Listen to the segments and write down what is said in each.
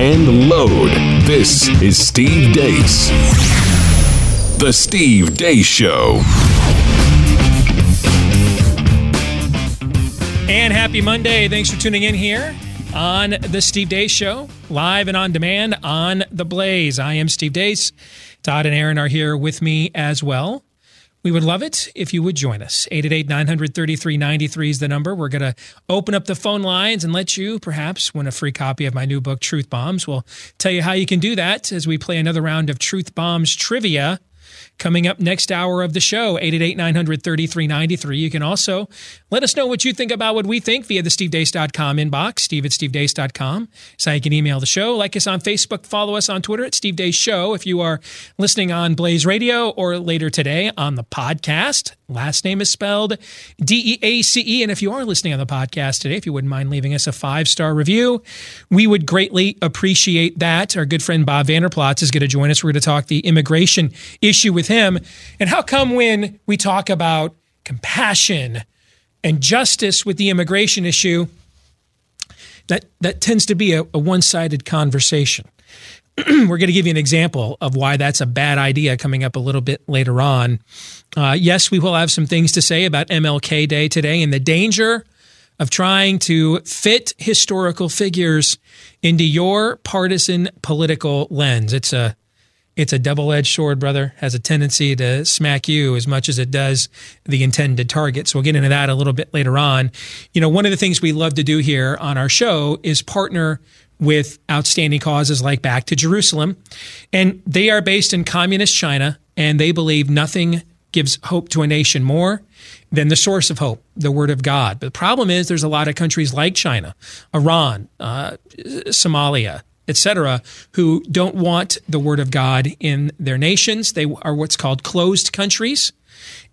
and load. This is Steve Deace. The Steve Deace Show. And happy Monday. Thanks for tuning in here on The Steve Deace Show, live and on demand on The Blaze. I am Steve Deace. Todd and Aaron are here with me as well. We would love it if you would join us. 888 933 93 is the number. We're going to open up the phone lines and let you perhaps win a free copy of my new book, Truth Bombs. We'll tell you how you can do that as we play another round of Truth Bombs trivia coming up next hour of the show 888-900-3393 you can also let us know what you think about what we think via the stevedeace.com inbox steve at stevedeace.com so you can email the show like us on facebook follow us on twitter at steve deace show. If you are listening on blaze radio or later today on the podcast last name is spelled d-e-a-c-e and if you are listening on the podcast today if you wouldn't mind leaving us a five star review we would greatly appreciate that our good friend bob vander Plaats is going to join us we're going to talk the immigration issue with him. And how come when we talk about compassion and justice with the immigration issue, that, that tends to be a, a one sided conversation? We're going to give you an example of why that's a bad idea coming up a little bit later on. Uh, yes, we will have some things to say about MLK Day today and the danger of trying to fit historical figures into your partisan political lens. It's a it's a double edged sword, brother, has a tendency to smack you as much as it does the intended target. So we'll get into that a little bit later on. You know, one of the things we love to do here on our show is partner with outstanding causes like Back to Jerusalem. And they are based in communist China, and they believe nothing gives hope to a nation more than the source of hope, the Word of God. But the problem is there's a lot of countries like China, Iran, uh, Somalia, etc., who don't want the word of God in their nations. They are what's called closed countries.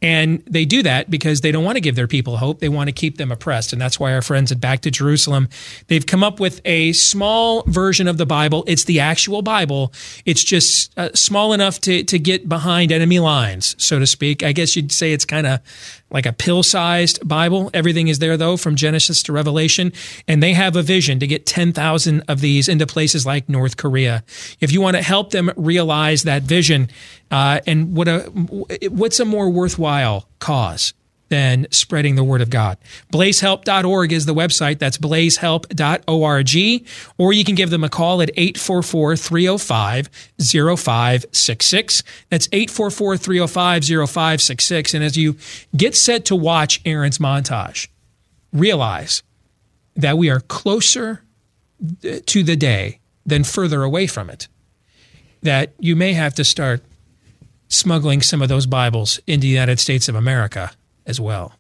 And they do that because they don't want to give their people hope. They want to keep them oppressed. And that's why our friends at Back to Jerusalem, they've come up with a small version of the Bible. It's the actual Bible. It's just uh, small enough to, to get behind enemy lines, so to speak. I guess you'd say it's kind of like a pill sized Bible. Everything is there, though, from Genesis to Revelation. And they have a vision to get 10,000 of these into places like North Korea. If you want to help them realize that vision, uh, and what a, what's a more worthwhile cause? Than spreading the word of God. Blazehelp.org is the website. That's blazehelp.org. Or you can give them a call at 844 305 0566. That's 844 305 0566. And as you get set to watch Aaron's montage, realize that we are closer to the day than further away from it. That you may have to start smuggling some of those Bibles into the United States of America as well.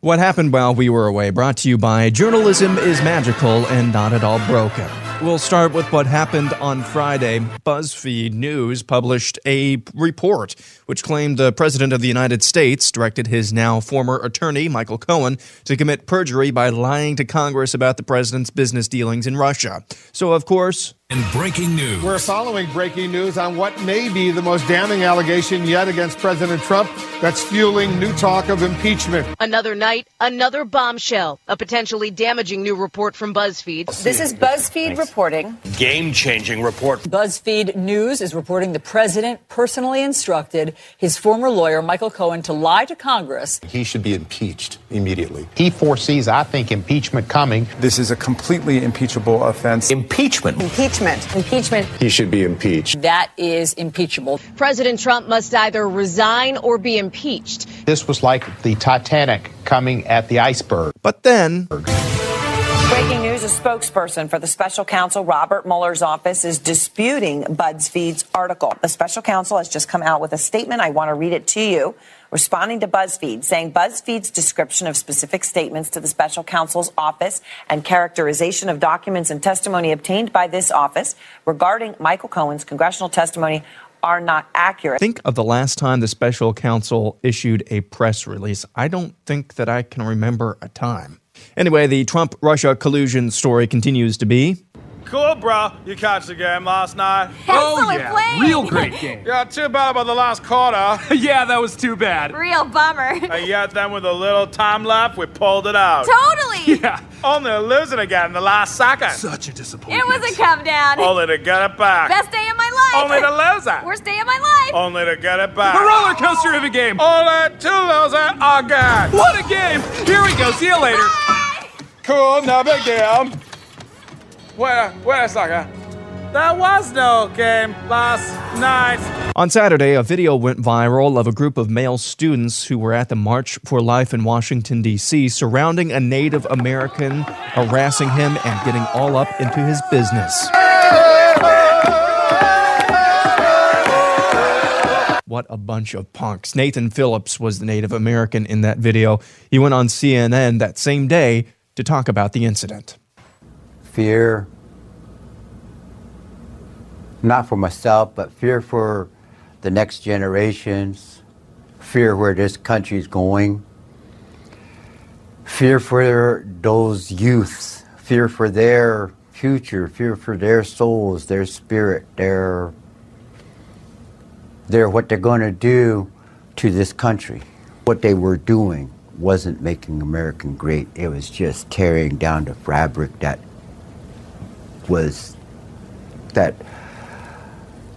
What happened while we were away brought to you by Journalism is Magical and Not at All Broken. We'll start with what happened on Friday. BuzzFeed News published a report which claimed the President of the United States directed his now former attorney, Michael Cohen, to commit perjury by lying to Congress about the president's business dealings in Russia. So, of course, and breaking news. We're following breaking news on what may be the most damning allegation yet against President Trump that's fueling new talk of impeachment. Another night, another bombshell, a potentially damaging new report from BuzzFeed. This is BuzzFeed reporting. Game changing report. BuzzFeed News is reporting the president personally instructed his former lawyer, Michael Cohen, to lie to Congress. He should be impeached immediately. He foresees, I think, impeachment coming. This is a completely impeachable offense. Impeachment. Impeachment. Impeachment. He should be impeached. That is impeachable. President Trump must either resign or be impeached. This was like the Titanic coming at the iceberg. But then. Breaking news a spokesperson for the special counsel, Robert Mueller's office, is disputing BuzzFeed's article. The special counsel has just come out with a statement. I want to read it to you. Responding to BuzzFeed, saying BuzzFeed's description of specific statements to the special counsel's office and characterization of documents and testimony obtained by this office regarding Michael Cohen's congressional testimony are not accurate. Think of the last time the special counsel issued a press release. I don't think that I can remember a time. Anyway, the Trump Russia collusion story continues to be. Cool, bro. You catch the game last night? oh, yeah. Playing. Real great game. yeah, too bad about the last quarter. yeah, that was too bad. Real bummer. and yet, then with a little time left, we pulled it out. Totally. yeah, only to lose it again in the last second. Such a disappointment. It was a come down. Only to get it back. Best day of my life. Only to lose it. Worst day of my life. Only to get it back. The roller coaster of a game. Only to lose it again. What a game. Here we go. See you later. Bye. Cool, no big deal. Wait, wait a second. There was no game last night. On Saturday, a video went viral of a group of male students who were at the March for Life in Washington, D.C., surrounding a Native American, harassing him, and getting all up into his business. What a bunch of punks. Nathan Phillips was the Native American in that video. He went on CNN that same day to talk about the incident. Fear, not for myself, but fear for the next generations, fear where this country is going, fear for those youths, fear for their future, fear for their souls, their spirit, their, their what they're going to do to this country. What they were doing wasn't making American great. It was just tearing down the fabric that was that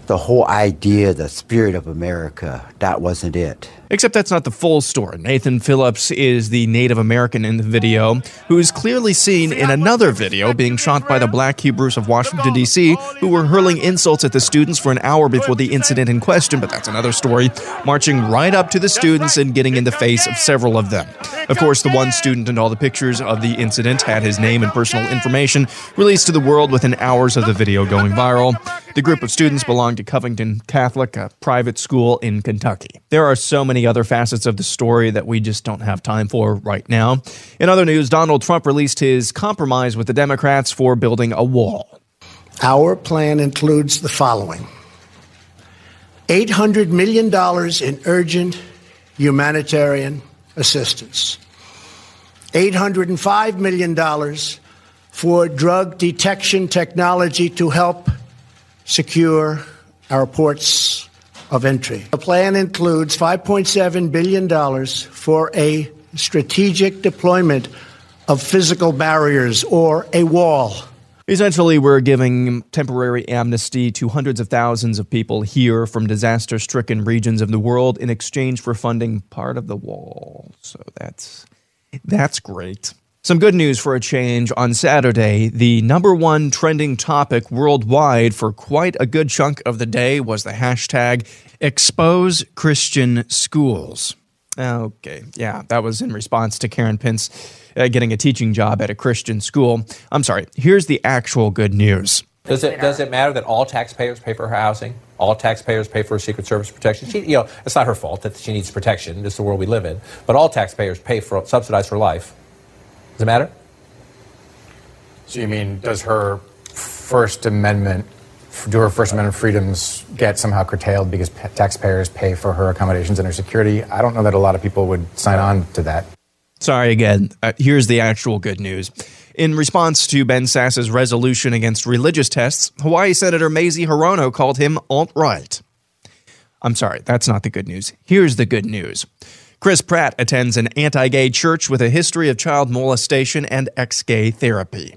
the whole idea, the spirit of America, that wasn't it. Except that's not the full story. Nathan Phillips is the Native American in the video, who is clearly seen in another video being shot by the black Hebrews of Washington, D.C., who were hurling insults at the students for an hour before the incident in question, but that's another story, marching right up to the students and getting in the face of several of them. Of course, the one student and all the pictures of the incident had his name and personal information released to the world within hours of the video going viral. The group of students belonged to Covington Catholic, a private school in Kentucky. There are so many other facets of the story that we just don't have time for right now. In other news, Donald Trump released his compromise with the Democrats for building a wall. Our plan includes the following $800 million in urgent humanitarian assistance, $805 million for drug detection technology to help secure our ports of entry. The plan includes $5.7 billion for a strategic deployment of physical barriers or a wall. Essentially, we're giving temporary amnesty to hundreds of thousands of people here from disaster stricken regions of the world in exchange for funding part of the wall. So that's that's great. Some good news for a change on Saturday. The number one trending topic worldwide for quite a good chunk of the day was the hashtag expose Christian schools. Okay, yeah, that was in response to Karen Pence uh, getting a teaching job at a Christian school. I'm sorry, here's the actual good news. Does it, does it matter that all taxpayers pay for her housing? All taxpayers pay for Secret Service protection. She, you know, it's not her fault that she needs protection. This is the world we live in. But all taxpayers pay for subsidize her life. Does it matter? So you mean does her First Amendment, do her First Amendment freedoms get somehow curtailed because p- taxpayers pay for her accommodations and her security? I don't know that a lot of people would sign on to that. Sorry again. Uh, here's the actual good news. In response to Ben Sasse's resolution against religious tests, Hawaii Senator Mazie Hirono called him alt right. I'm sorry, that's not the good news. Here's the good news. Chris Pratt attends an anti gay church with a history of child molestation and ex gay therapy.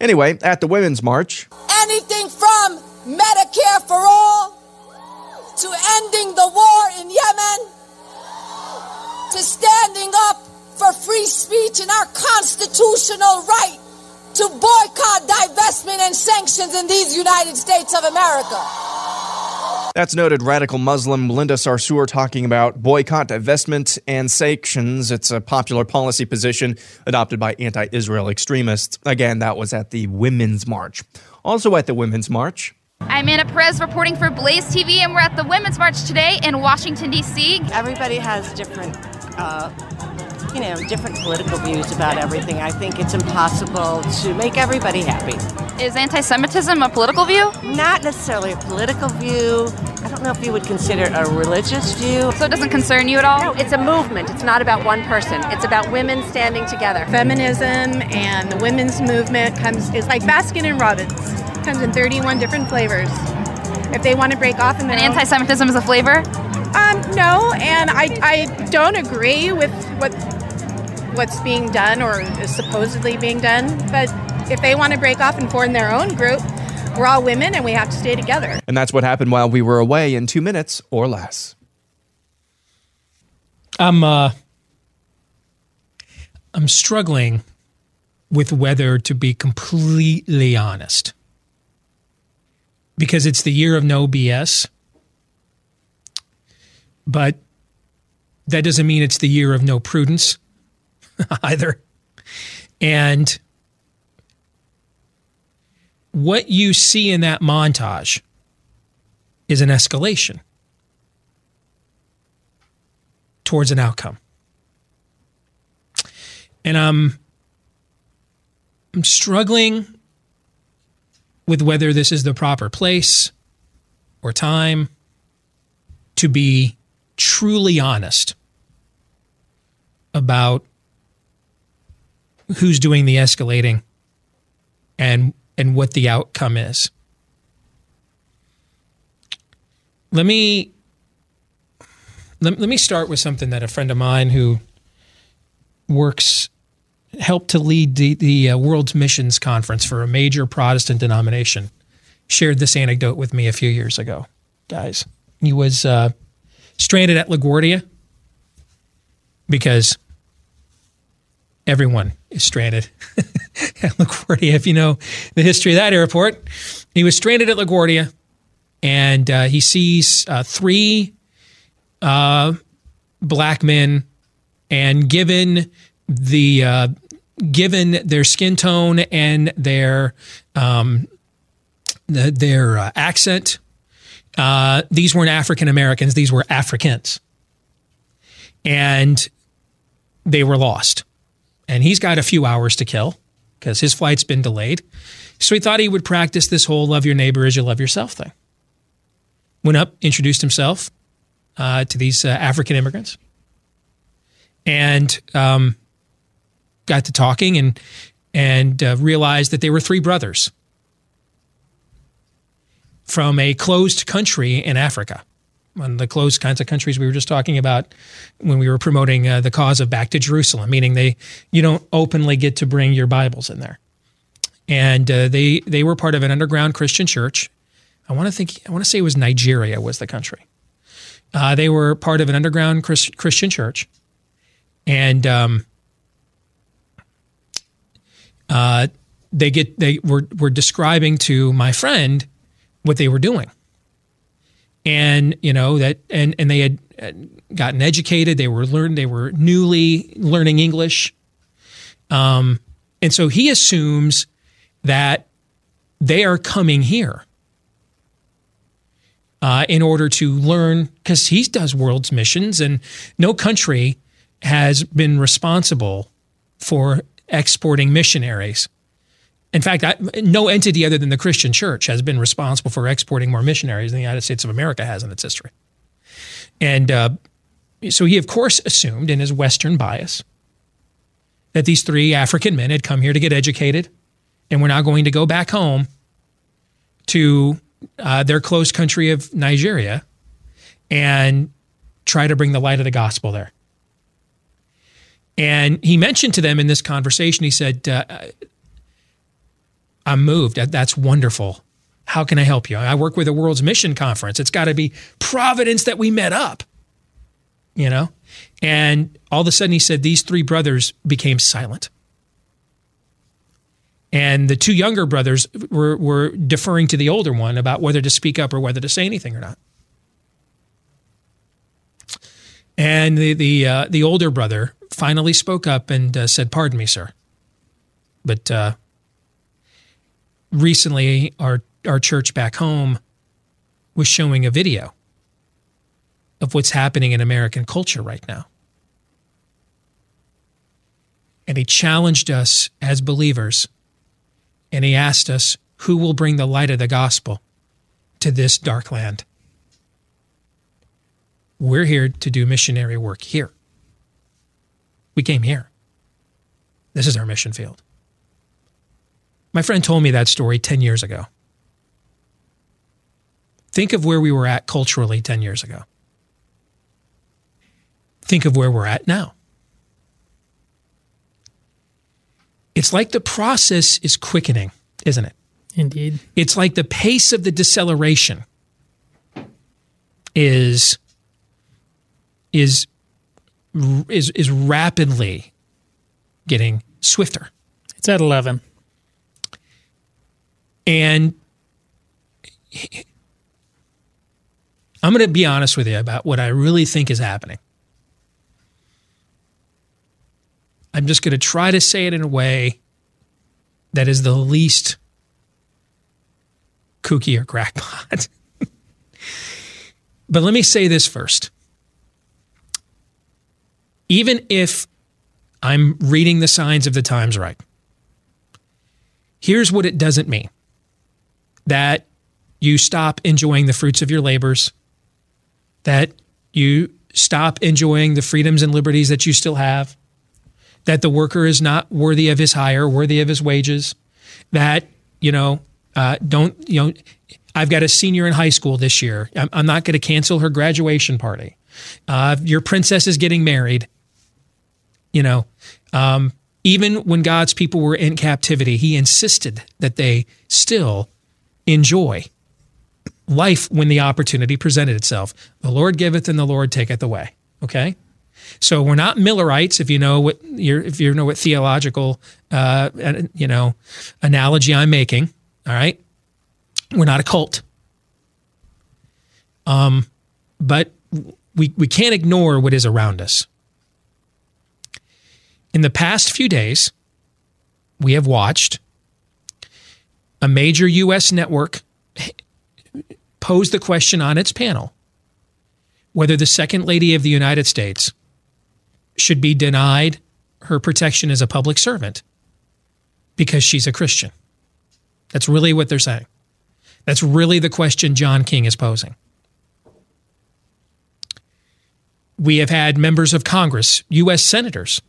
Anyway, at the Women's March, Anything from Medicare for all to ending the war in Yemen to standing up for free speech and our constitutional right to boycott, divestment, and sanctions in these United States of America. That's noted radical Muslim Linda Sarsour talking about boycott, divestment, and sanctions. It's a popular policy position adopted by anti Israel extremists. Again, that was at the Women's March. Also at the Women's March, I'm Anna Perez reporting for Blaze TV, and we're at the Women's March today in Washington, D.C. Everybody has different, uh, you know, different political views about everything. I think it's impossible to make everybody happy. Is anti Semitism a political view? Not necessarily a political view. I don't know if you would consider it a religious view. So it doesn't concern you at all? No, it's a movement. It's not about one person. It's about women standing together. Feminism and the women's movement comes is like Baskin and Robbins. Comes in 31 different flavors. If they want to break off in And anti Semitism is a flavor? Um, no, and I, I don't agree with what what's being done or is supposedly being done. But if they want to break off and form their own group, we're all women and we have to stay together. And that's what happened while we were away in two minutes or less. I'm uh, I'm struggling with whether to be completely honest because it's the year of no BS, but that doesn't mean it's the year of no prudence either. And what you see in that montage is an escalation towards an outcome. And I'm I'm struggling with whether this is the proper place or time to be truly honest about who's doing the escalating and and what the outcome is. Let me let, let me start with something that a friend of mine who works helped to lead the, the uh, World's Missions Conference for a major Protestant denomination shared this anecdote with me a few years ago. Guys, he was uh, stranded at LaGuardia because everyone is stranded at LaGuardia. If you know the history of that airport, he was stranded at LaGuardia, and uh, he sees uh, three uh, black men, and given the uh, given their skin tone and their um, the, their uh, accent, uh, these weren't African Americans; these were Africans, and they were lost. And he's got a few hours to kill because his flight's been delayed. So he thought he would practice this whole "love your neighbor as you love yourself" thing. Went up, introduced himself uh, to these uh, African immigrants, and um, got to talking and and uh, realized that they were three brothers from a closed country in Africa. Of the closed kinds of countries we were just talking about when we were promoting uh, the cause of back to Jerusalem, meaning they you don't openly get to bring your Bibles in there. And uh, they they were part of an underground Christian church. I want to think I want to say it was Nigeria was the country. Uh, they were part of an underground Chris, Christian church, and um, uh, they get they were were describing to my friend what they were doing, and you know that and and they had gotten educated. They were learned. They were newly learning English, um, and so he assumes that they are coming here uh, in order to learn because he does world's missions, and no country has been responsible for exporting missionaries. In fact, I, no entity other than the Christian church has been responsible for exporting more missionaries than the United States of America has in its history. And uh, so he, of course, assumed in his Western bias that these three African men had come here to get educated and were now going to go back home to uh, their close country of Nigeria and try to bring the light of the gospel there. And he mentioned to them in this conversation, he said, uh, I'm moved. That's wonderful. How can I help you? I work with the World's Mission Conference. It's got to be providence that we met up, you know? And all of a sudden, he said, these three brothers became silent. And the two younger brothers were, were deferring to the older one about whether to speak up or whether to say anything or not. And the the uh, the older brother finally spoke up and uh, said, "Pardon me, sir, but uh, recently our our church back home was showing a video of what's happening in American culture right now." And he challenged us as believers, and he asked us, "Who will bring the light of the gospel to this dark land?" We're here to do missionary work here. We came here. This is our mission field. My friend told me that story 10 years ago. Think of where we were at culturally 10 years ago. Think of where we're at now. It's like the process is quickening, isn't it? Indeed. It's like the pace of the deceleration is is is is rapidly getting swifter. It's at 11. And I'm going to be honest with you about what I really think is happening. I'm just going to try to say it in a way that is the least kooky or crackpot. but let me say this first. Even if I'm reading the signs of the times right, here's what it doesn't mean that you stop enjoying the fruits of your labors, that you stop enjoying the freedoms and liberties that you still have, that the worker is not worthy of his hire, worthy of his wages, that, you know, uh, don't, you know, I've got a senior in high school this year. I'm, I'm not going to cancel her graduation party. Uh, your princess is getting married. You know, um, even when God's people were in captivity, he insisted that they still enjoy life when the opportunity presented itself. The Lord giveth and the Lord taketh away. Okay? So we're not Millerites, if you know what if you know what theological, uh, you know, analogy I'm making. All right, we're not a cult. Um, but we we can't ignore what is around us. In the past few days, we have watched a major U.S. network posed the question on its panel whether the Second Lady of the United States should be denied her protection as a public servant because she's a Christian. That's really what they're saying. That's really the question John King is posing. We have had members of Congress, U.S. senators,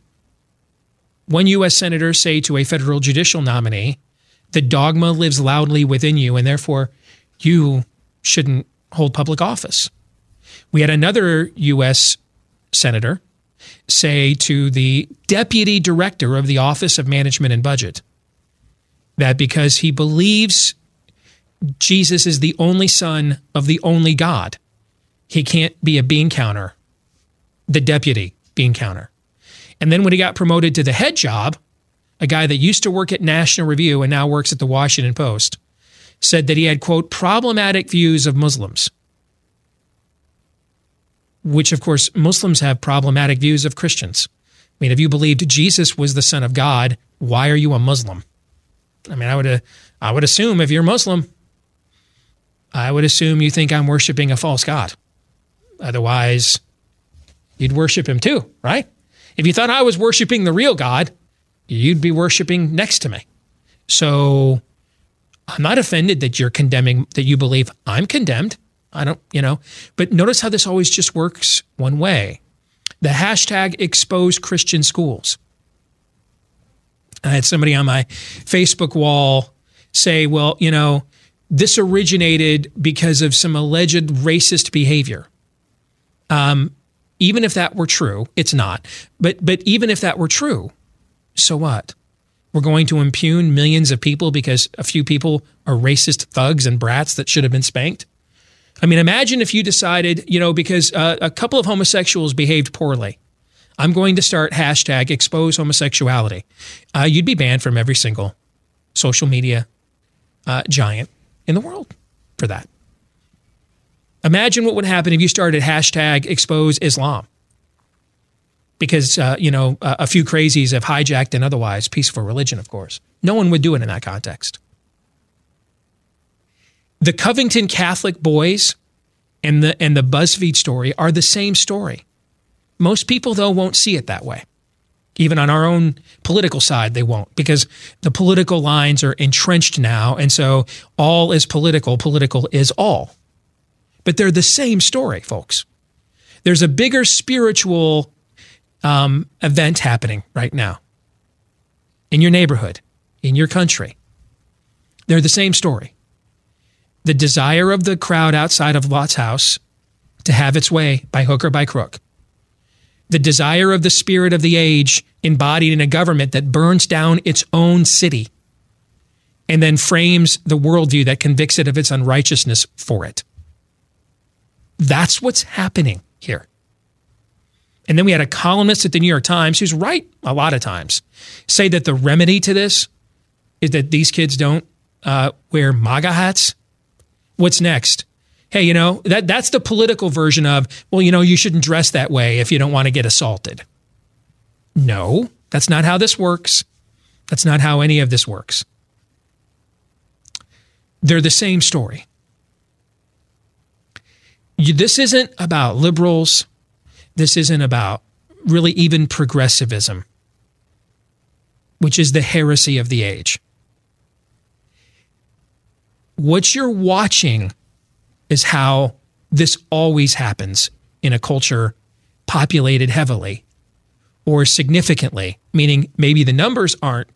one U.S. senator say to a federal judicial nominee, the dogma lives loudly within you, and therefore you shouldn't hold public office. We had another U.S. senator say to the deputy director of the Office of Management and Budget that because he believes Jesus is the only son of the only God, he can't be a bean counter, the deputy bean counter. And then when he got promoted to the head job, a guy that used to work at National Review and now works at the Washington Post said that he had, quote, problematic views of Muslims which of course Muslims have problematic views of Christians. I mean, if you believed Jesus was the son of God, why are you a Muslim? I mean, I would uh, I would assume if you're Muslim, I would assume you think I'm worshiping a false god. Otherwise, you'd worship him too, right? If you thought I was worshiping the real God, you'd be worshiping next to me. So I'm not offended that you're condemning that you believe I'm condemned. I don't, you know, but notice how this always just works one way. The hashtag expose Christian schools. I had somebody on my Facebook wall say, well, you know, this originated because of some alleged racist behavior. Um, even if that were true, it's not. But but even if that were true, so what? We're going to impugn millions of people because a few people are racist thugs and brats that should have been spanked. I mean, imagine if you decided, you know, because uh, a couple of homosexuals behaved poorly. I'm going to start hashtag expose homosexuality. Uh, you'd be banned from every single social media uh, giant in the world for that. Imagine what would happen if you started hashtag expose Islam. Because, uh, you know, a few crazies have hijacked an otherwise peaceful religion, of course. No one would do it in that context. The Covington Catholic boys and the, and the BuzzFeed story are the same story. Most people, though, won't see it that way. Even on our own political side, they won't because the political lines are entrenched now. And so all is political, political is all. But they're the same story, folks. There's a bigger spiritual um, event happening right now in your neighborhood, in your country. They're the same story. The desire of the crowd outside of Lot's house to have its way by hook or by crook. the desire of the spirit of the age embodied in a government that burns down its own city and then frames the worldview that convicts it of its unrighteousness for it. That's what's happening. And then we had a columnist at the New York Times who's right a lot of times say that the remedy to this is that these kids don't uh, wear MAGA hats. What's next? Hey, you know, that, that's the political version of, well, you know, you shouldn't dress that way if you don't want to get assaulted. No, that's not how this works. That's not how any of this works. They're the same story. You, this isn't about liberals. This isn't about really even progressivism, which is the heresy of the age. What you're watching is how this always happens in a culture populated heavily or significantly, meaning maybe the numbers aren't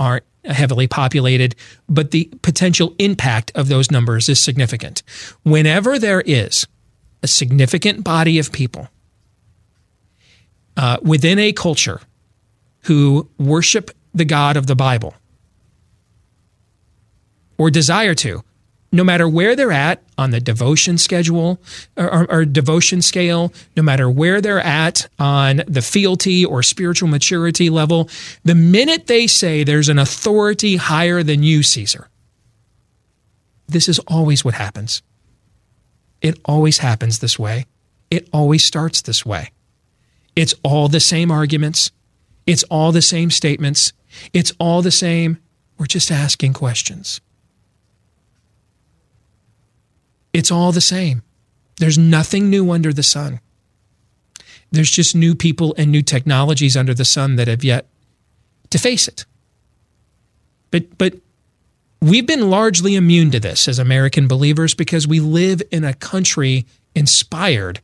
aren't heavily populated, but the potential impact of those numbers is significant. Whenever there is a significant body of people uh, within a culture who worship the God of the Bible or desire to, no matter where they're at on the devotion schedule or, or, or, devotion scale, no matter where they're at on the fealty or spiritual maturity level, the minute they say there's an authority higher than you, Caesar, this is always what happens. It always happens this way. It always starts this way. It's all the same arguments. It's all the same statements. It's all the same. We're just asking questions. It's all the same. There's nothing new under the sun. There's just new people and new technologies under the sun that have yet to face it. But but we've been largely immune to this as American believers because we live in a country inspired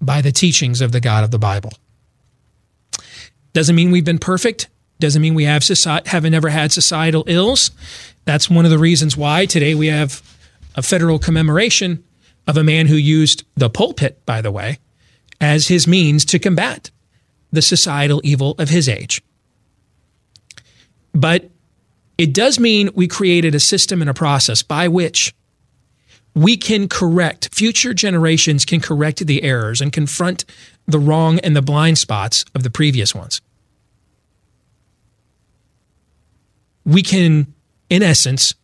by the teachings of the God of the Bible. Doesn't mean we've been perfect. Doesn't mean we have society, haven't ever had societal ills. That's one of the reasons why today we have a federal commemoration of a man who used the pulpit, by the way, as his means to combat the societal evil of his age. But it does mean we created a system and a process by which we can correct, future generations can correct the errors and confront the wrong and the blind spots of the previous ones. We can, in essence,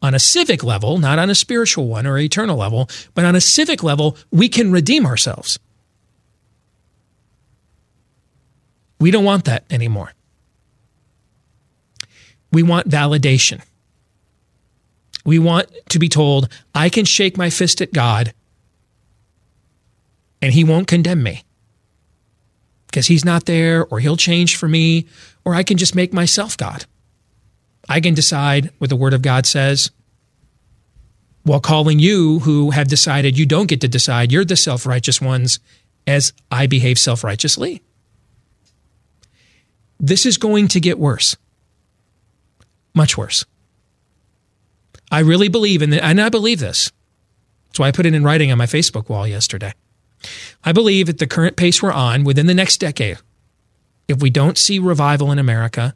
on a civic level, not on a spiritual one or eternal level, but on a civic level, we can redeem ourselves. We don't want that anymore. We want validation. We want to be told, I can shake my fist at God and he won't condemn me because he's not there or he'll change for me, or I can just make myself God. I can decide what the Word of God says while calling you who have decided you don't get to decide, you're the self righteous ones, as I behave self righteously. This is going to get worse, much worse. I really believe in it, and I believe this. That's why I put it in writing on my Facebook wall yesterday. I believe at the current pace we're on, within the next decade, if we don't see revival in America,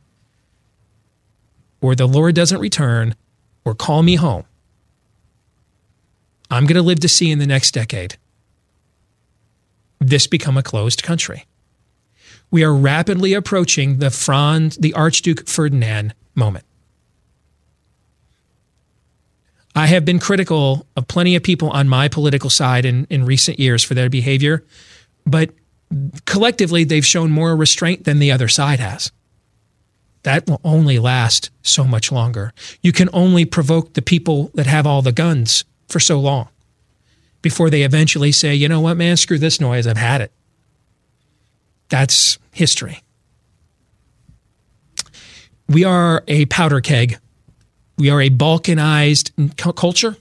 or the Lord doesn't return, or call me home, I'm going to live to see in the next decade this become a closed country. We are rapidly approaching the Franz, the Archduke Ferdinand moment. I have been critical of plenty of people on my political side in, in recent years for their behavior, but collectively they've shown more restraint than the other side has. That will only last so much longer. You can only provoke the people that have all the guns for so long before they eventually say, you know what, man, screw this noise, I've had it. That's history. We are a powder keg. We are a balkanized culture.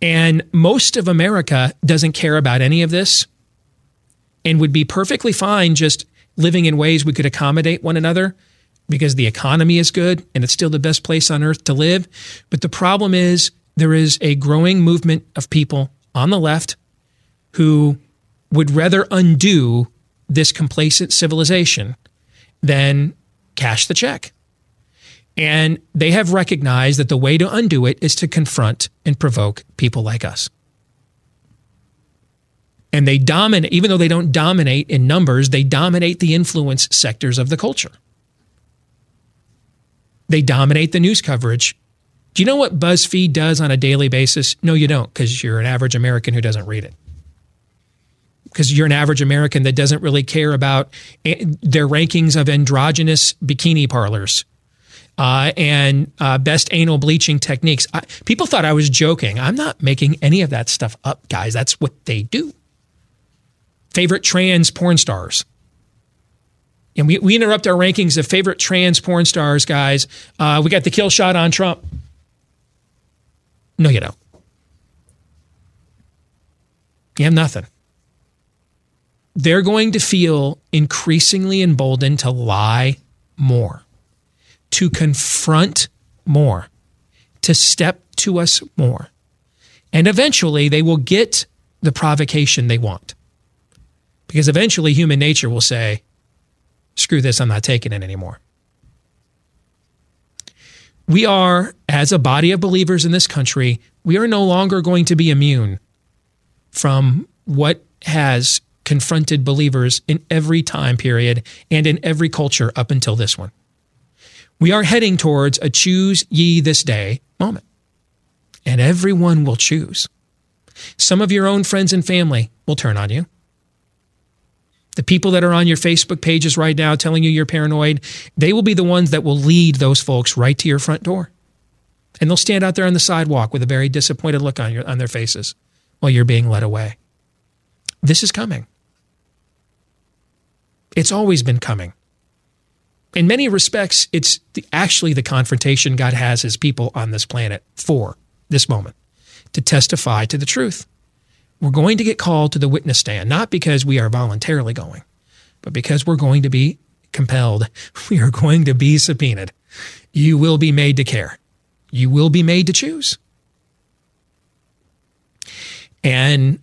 And most of America doesn't care about any of this and would be perfectly fine just living in ways we could accommodate one another because the economy is good and it's still the best place on earth to live. But the problem is there is a growing movement of people on the left who would rather undo this complacent civilization than cash the check. And they have recognized that the way to undo it is to confront and provoke people like us. And they dominate, even though they don't dominate in numbers, they dominate the influence sectors of the culture. They dominate the news coverage. Do you know what BuzzFeed does on a daily basis? No, you don't, because you're an average American who doesn't read it. Because you're an average American that doesn't really care about eh, their rankings of androgynous bikini parlors uh, and uh, best anal bleaching techniques. I, people thought I was joking. I'm not making any of that stuff up, guys. That's what they do. Favorite trans porn stars. And we, we interrupt our rankings of favorite trans porn stars, guys. Uh, we got the kill shot on Trump. No, you don't. You have nothing. They're going to feel increasingly emboldened to lie more, to confront more, to step to us more. And eventually they will get the provocation they want. Because eventually human nature will say, screw this, I'm not taking it anymore. We are, as a body of believers in this country, we are no longer going to be immune from what has confronted believers in every time period and in every culture up until this one. We are heading towards a choose ye this day moment, and everyone will choose. Some of your own friends and family will turn on you. The people that are on your Facebook pages right now telling you you're paranoid, they will be the ones that will lead those folks right to your front door. And they'll stand out there on the sidewalk with a very disappointed look on, your, on their faces while you're being led away. This is coming. It's always been coming. In many respects, it's the, actually the confrontation God has his people on this planet for this moment to testify to the truth. We're going to get called to the witness stand, not because we are voluntarily going, but because we're going to be compelled. We are going to be subpoenaed. You will be made to care. You will be made to choose. And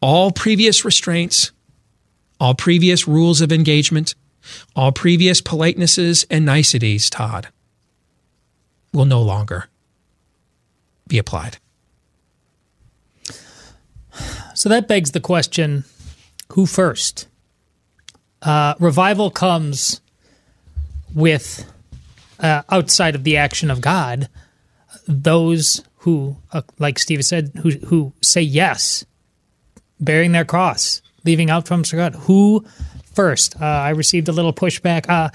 all previous restraints, all previous rules of engagement, all previous politenesses and niceties, Todd, will no longer be applied. So that begs the question who first? Uh, revival comes with, uh, outside of the action of God, those who, uh, like Steve said, who, who say yes, bearing their cross, leaving out from God. Who first? Uh, I received a little pushback. Uh,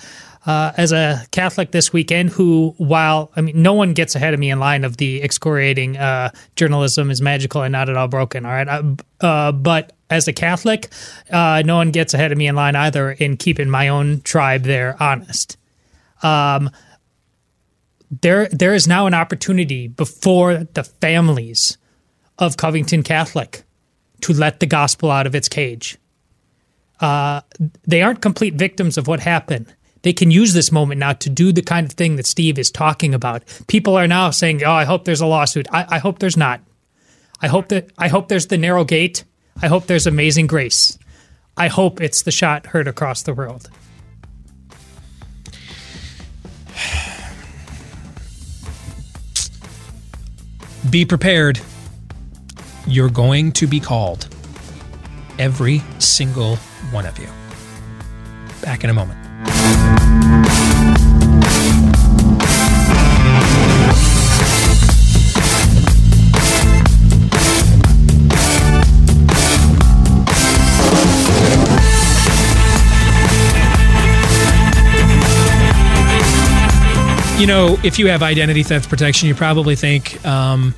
uh, as a Catholic this weekend, who, while I mean, no one gets ahead of me in line of the excoriating uh, journalism is magical and not at all broken. All right, uh, but as a Catholic, uh, no one gets ahead of me in line either in keeping my own tribe there honest. Um, there, there is now an opportunity before the families of Covington Catholic to let the gospel out of its cage. Uh, they aren't complete victims of what happened they can use this moment now to do the kind of thing that Steve is talking about. People are now saying, "Oh, I hope there's a lawsuit." I, I hope there's not. I hope that I hope there's the narrow gate. I hope there's amazing grace. I hope it's the shot heard across the world. Be prepared. You're going to be called. Every single one of you. Back in a moment. You know, if you have identity theft protection, you probably think um,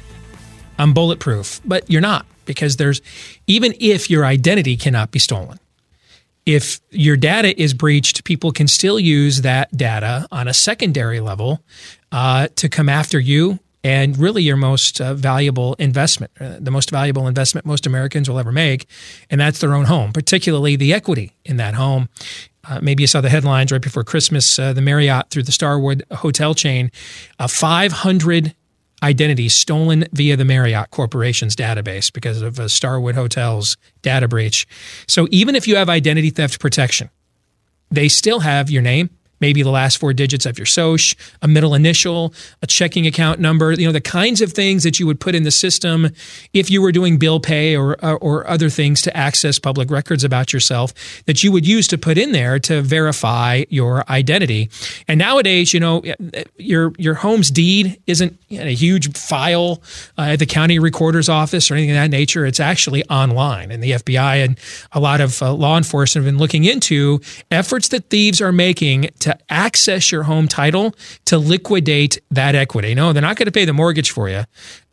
I'm bulletproof, but you're not because there's even if your identity cannot be stolen, if your data is breached, people can still use that data on a secondary level uh, to come after you and really your most uh, valuable investment, uh, the most valuable investment most Americans will ever make, and that's their own home, particularly the equity in that home. Uh, maybe you saw the headlines right before Christmas. Uh, the Marriott through the Starwood hotel chain, uh, 500 identities stolen via the Marriott Corporation's database because of a Starwood Hotels data breach. So even if you have identity theft protection, they still have your name, maybe the last four digits of your SOCH, a middle initial, a checking account number, you know, the kinds of things that you would put in the system if you were doing bill pay or, or, other things to access public records about yourself that you would use to put in there to verify your identity. And nowadays, you know, your, your home's deed isn't a huge file uh, at the county recorder's office or anything of that nature. It's actually online. And the FBI and a lot of uh, law enforcement have been looking into efforts that thieves are making to access your home title to liquidate that equity. No, they're not going to pay the mortgage for you.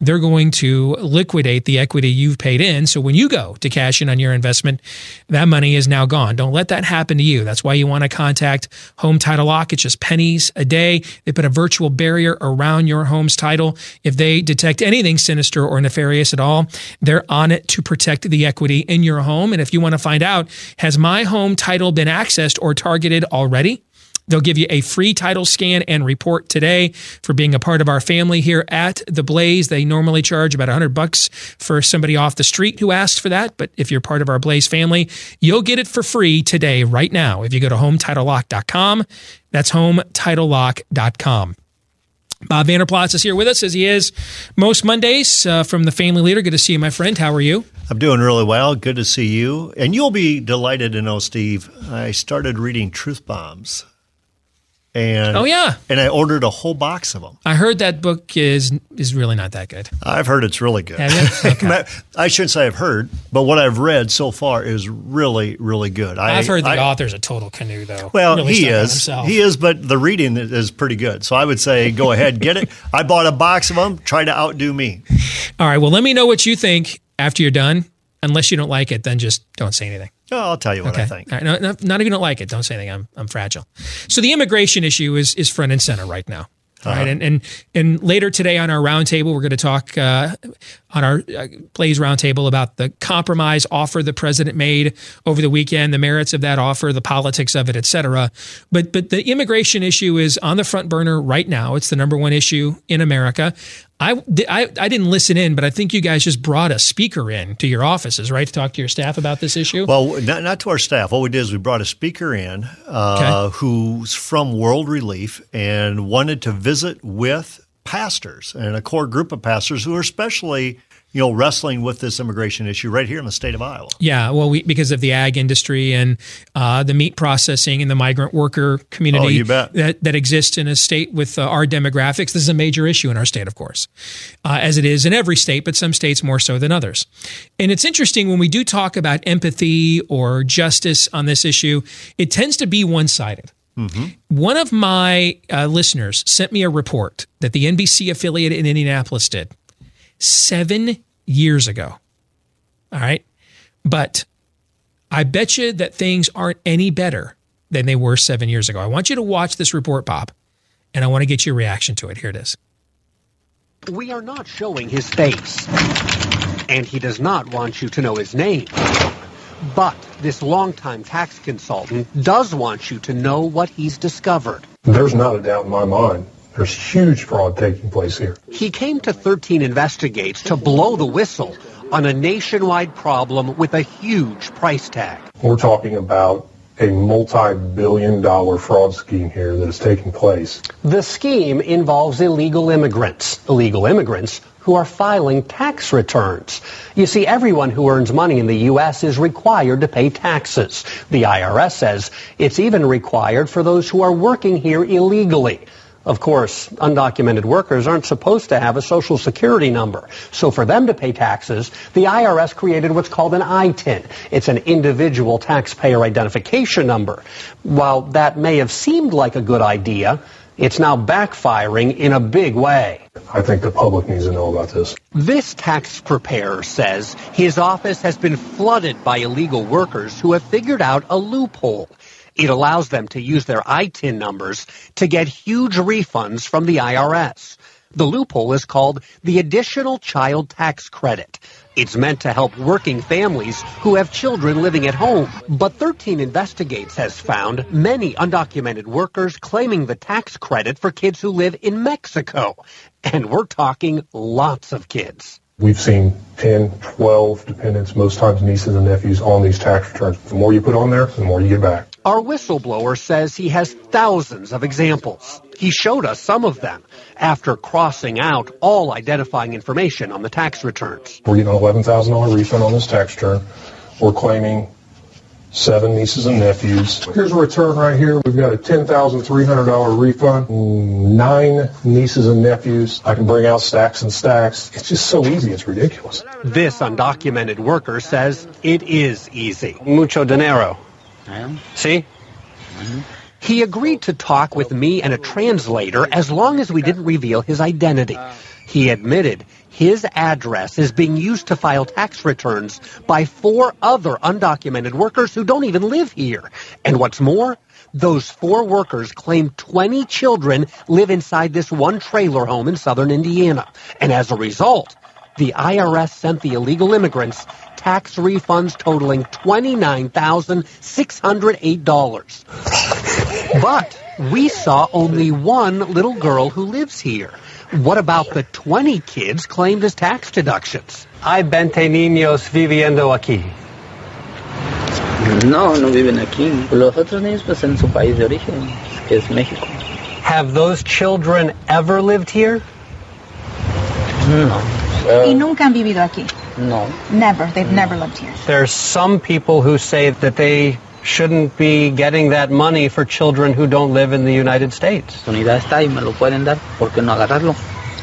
They're going to liquidate the equity you've paid in. So when you go to cash in on your investment, that money is now gone. Don't let that happen to you. That's why you want to contact Home Title Lock. It's just pennies a day. They put a virtual barrier around your home's title. If they detect anything sinister or nefarious at all, they're on it to protect the equity in your home. And if you want to find out, has my home title been accessed or targeted already? They'll give you a free title scan and report today for being a part of our family here at The Blaze. They normally charge about 100 bucks for somebody off the street who asks for that, but if you're part of our Blaze family, you'll get it for free today right now if you go to hometitlelock.com. That's hometitlelock.com. Bob Vander Plaats is here with us as he is most Mondays uh, from the Family Leader. Good to see you, my friend. How are you? I'm doing really well. Good to see you. And you'll be delighted to know, Steve, I started reading Truth Bombs. And oh yeah, and I ordered a whole box of them. I heard that book is is really not that good. I've heard it's really good. Okay. I shouldn't say I've heard, but what I've read so far is really, really good. I, have heard the I, author's a total canoe, though. Well, really he is. He is, but the reading is pretty good. So I would say go ahead, get it. I bought a box of them. Try to outdo me. All right. Well, let me know what you think after you're done. Unless you don't like it, then just don't say anything. Oh, I'll tell you what okay. I think. Right. No, no, not if you don't like it, don't say anything. I'm, I'm fragile. So the immigration issue is is front and center right now. All Uh-huh. right, and, and and later today on our roundtable, we're going to talk uh, on our uh, Blaze roundtable about the compromise offer the president made over the weekend, the merits of that offer, the politics of it, et cetera. But but the immigration issue is on the front burner right now. It's the number one issue in America. I, I, I didn't listen in, but I think you guys just brought a speaker in to your offices, right, to talk to your staff about this issue. Well, not, not to our staff. What we did is we brought a speaker in uh, who's from World Relief and wanted to visit with pastors and a core group of pastors who are especially you know wrestling with this immigration issue right here in the state of Iowa. Yeah, well, we, because of the ag industry and uh, the meat processing and the migrant worker community Oh, that that exists in a state with uh, our demographics, this is a major issue in our state, of course, uh, as it is in every state, but some states more so than others. And it's interesting when we do talk about empathy or justice on this issue, it tends to be one sided. One of my uh, listeners sent me a report that the NBC affiliate in Indianapolis did seven years ago. All right. But I bet you that things aren't any better than they were seven years ago. I want you to watch this report, Bob, and I want to get your reaction to it. Here it is. We are not showing his face. And he does not want you to know his name. But this longtime tax consultant does want you to know what he's discovered. There's not a doubt in my mind. There's huge fraud taking place here. He came to 13 Investigates to blow the whistle on a nationwide problem with a huge price tag. We're talking about a multi-billion dollar fraud scheme here that is taking place. The scheme involves illegal immigrants. Illegal immigrants who are filing tax returns. You see, everyone who earns money in the U.S. is required to pay taxes. The IRS says it's even required for those who are working here illegally. Of course, undocumented workers aren't supposed to have a social security number. So for them to pay taxes, the IRS created what's called an ITIN. It's an individual taxpayer identification number. While that may have seemed like a good idea, it's now backfiring in a big way. I think the public needs to know about this. This tax preparer says his office has been flooded by illegal workers who have figured out a loophole. It allows them to use their ITIN numbers to get huge refunds from the IRS. The loophole is called the Additional Child Tax Credit. It's meant to help working families who have children living at home. But 13 Investigates has found many undocumented workers claiming the tax credit for kids who live in Mexico. And we're talking lots of kids. We've seen 10, 12 dependents, most times nieces and nephews, on these tax returns. The more you put on there, the more you get back. Our whistleblower says he has thousands of examples. He showed us some of them after crossing out all identifying information on the tax returns. We're getting an $11,000 refund on this tax return. We're claiming seven nieces and nephews. Here's a return right here. We've got a $10,300 refund, nine nieces and nephews. I can bring out stacks and stacks. It's just so easy. It's ridiculous. This undocumented worker says it is easy. Mucho dinero. See? He agreed to talk with me and a translator as long as we didn't reveal his identity. He admitted his address is being used to file tax returns by four other undocumented workers who don't even live here. And what's more, those four workers claim 20 children live inside this one trailer home in southern Indiana. And as a result, the IRS sent the illegal immigrants tax refunds totaling $29,608. But we saw only one little girl who lives here. What about the 20 kids claimed as tax deductions? Hay 20 niños viviendo aquí. No, no viven aquí. Los otros niños pues en su país de origen, que es México. Have those children ever lived here? No. y nunca han vivido aquí. No. Never. They've never lived here. There's some people who say that they shouldn't be getting that money for children who don't live in the United States. Unidad está y me lo pueden dar, ¿por no agarrarlo?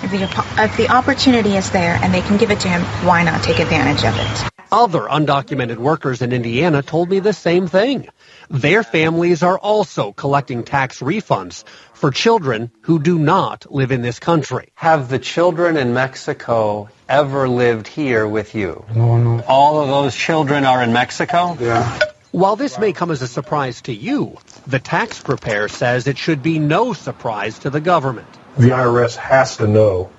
If the, if the opportunity is there and they can give it to him, why not take advantage of it? Other undocumented workers in Indiana told me the same thing. Their families are also collecting tax refunds for children who do not live in this country. Have the children in Mexico ever lived here with you? No, no. All of those children are in Mexico? Yeah. While this may come as a surprise to you, the tax preparer says it should be no surprise to the government. The IRS has to know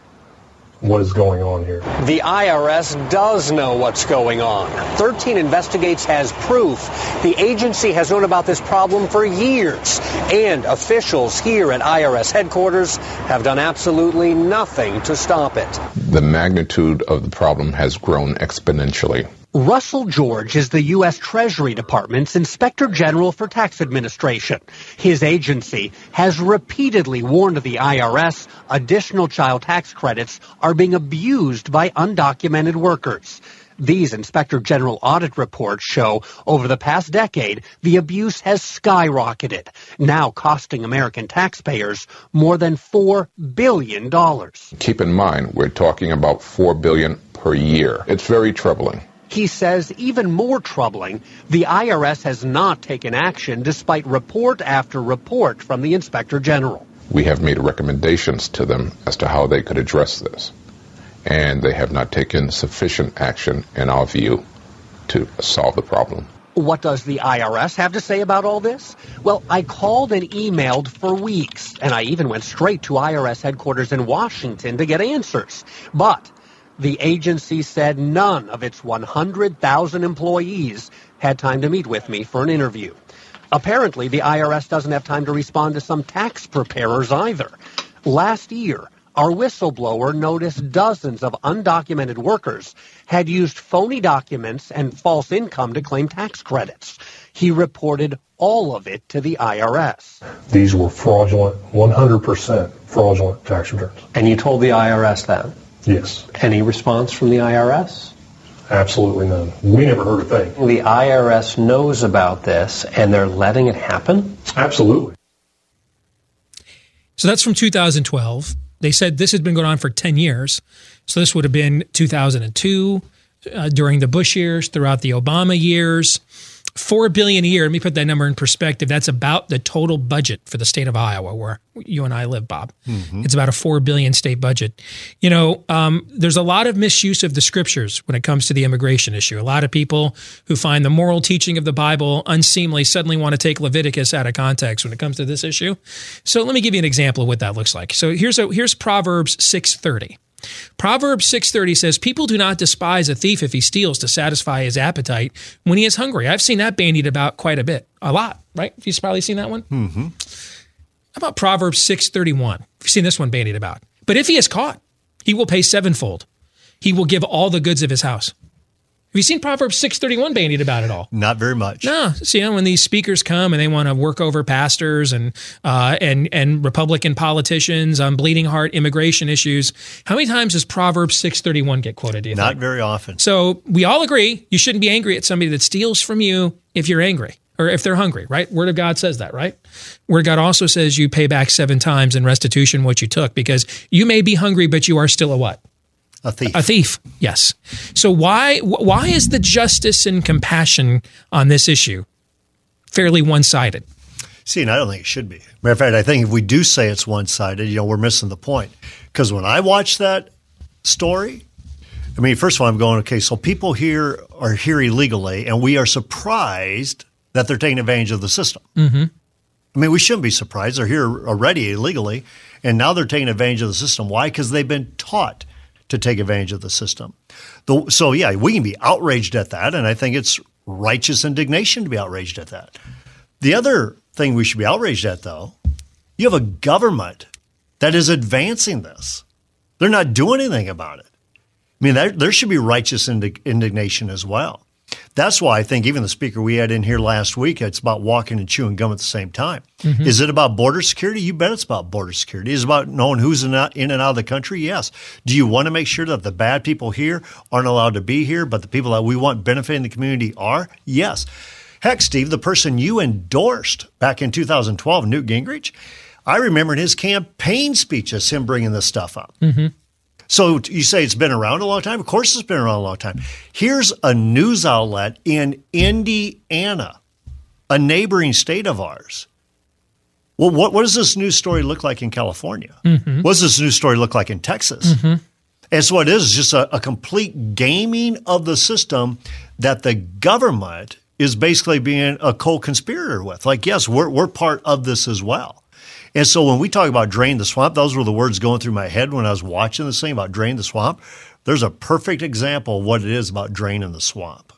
what is going on here. The IRS does know what's going on. 13 Investigates has proof. The agency has known about this problem for years, and officials here at IRS headquarters have done absolutely nothing to stop it. The magnitude of the problem has grown exponentially. Russell George is the U.S. Treasury Department's Inspector General for Tax Administration. His agency has repeatedly warned the IRS additional child tax credits are being abused by undocumented workers. These Inspector General audit reports show over the past decade, the abuse has skyrocketed, now costing American taxpayers more than $4 billion. Keep in mind, we're talking about 4 billion per year. It's very troubling. He says even more troubling, the IRS has not taken action despite report after report from the Inspector General. We have made recommendations to them as to how they could address this, and they have not taken sufficient action, in our view, to solve the problem. What does the IRS have to say about all this? Well, I called and emailed for weeks, and I even went straight to IRS headquarters in Washington to get answers. But the agency said none of its 100,000 employees had time to meet with me for an interview. Apparently, the IRS doesn't have time to respond to some tax preparers either. Last year, our whistleblower noticed dozens of undocumented workers had used phony documents and false income to claim tax credits. He reported all of it to the IRS. These were fraudulent, 100% fraudulent tax returns. And you told the IRS that? Yes. Any response from the IRS? Absolutely none. We never heard a thing. The IRS knows about this and they're letting it happen? Absolutely. So that's from 2012. They said this has been going on for 10 years. So this would have been 2002, uh, during the Bush years, throughout the Obama years. Four billion a year. Let me put that number in perspective. That's about the total budget for the state of Iowa, where you and I live, Bob. Mm-hmm. It's about a four billion state budget. You know, um, there's a lot of misuse of the scriptures when it comes to the immigration issue. A lot of people who find the moral teaching of the Bible unseemly suddenly want to take Leviticus out of context when it comes to this issue. So let me give you an example of what that looks like. So here's a here's Proverbs six thirty. Proverbs 6:30 says people do not despise a thief if he steals to satisfy his appetite when he is hungry. I've seen that bandied about quite a bit. A lot, right? You've probably seen that one? Mm-hmm. How about Proverbs 6:31? You've seen this one bandied about. But if he is caught, he will pay sevenfold. He will give all the goods of his house. Have you seen Proverbs 631 bandied about it all? Not very much. No. So, you know, when these speakers come and they want to work over pastors and uh, and and Republican politicians on bleeding heart immigration issues, how many times does Proverbs 631 get quoted? Do you Not think? very often. So we all agree you shouldn't be angry at somebody that steals from you if you're angry or if they're hungry, right? Word of God says that, right? Word of God also says you pay back seven times in restitution what you took because you may be hungry, but you are still a what? A thief. A thief, yes. So why why is the justice and compassion on this issue fairly one sided? See, and I don't think it should be. Matter of fact, I think if we do say it's one sided, you know, we're missing the point. Because when I watch that story, I mean, first of all, I'm going, okay, so people here are here illegally, and we are surprised that they're taking advantage of the system. Mm-hmm. I mean, we shouldn't be surprised. They're here already illegally, and now they're taking advantage of the system. Why? Because they've been taught to take advantage of the system. The, so, yeah, we can be outraged at that, and I think it's righteous indignation to be outraged at that. The other thing we should be outraged at, though, you have a government that is advancing this. They're not doing anything about it. I mean, there, there should be righteous indig- indignation as well. That's why I think even the speaker we had in here last week, it's about walking and chewing gum at the same time. Mhm. Is it about border security? You bet it's about border security. Is it about knowing who's in, out, in and out of the country? Yes. Do you want to make sure that the bad people here aren't allowed to be here, but the people that we want benefiting the community are? Yes. Heck, Steve, the person you endorsed back in 2012, Newt Gingrich, I remember in his campaign speeches him bringing this stuff up. Mm-hmm. So you say it's been around a long time? Of course, it's been around a long time. Here's a news outlet in Indiana, a neighboring state of ours. Well, what, what does this news story look like in California? Mhm. What does this news story look like in Texas? Mhm. And so what it is, is just a, a complete gaming of the system that the government is basically being a co-conspirator with. Like, yes, we're, we're part of this as well. And so when we talk about drain the swamp, those were the words going through my head when I was watching this thing about drain the swamp. There's a perfect example of what it is about draining the swamp.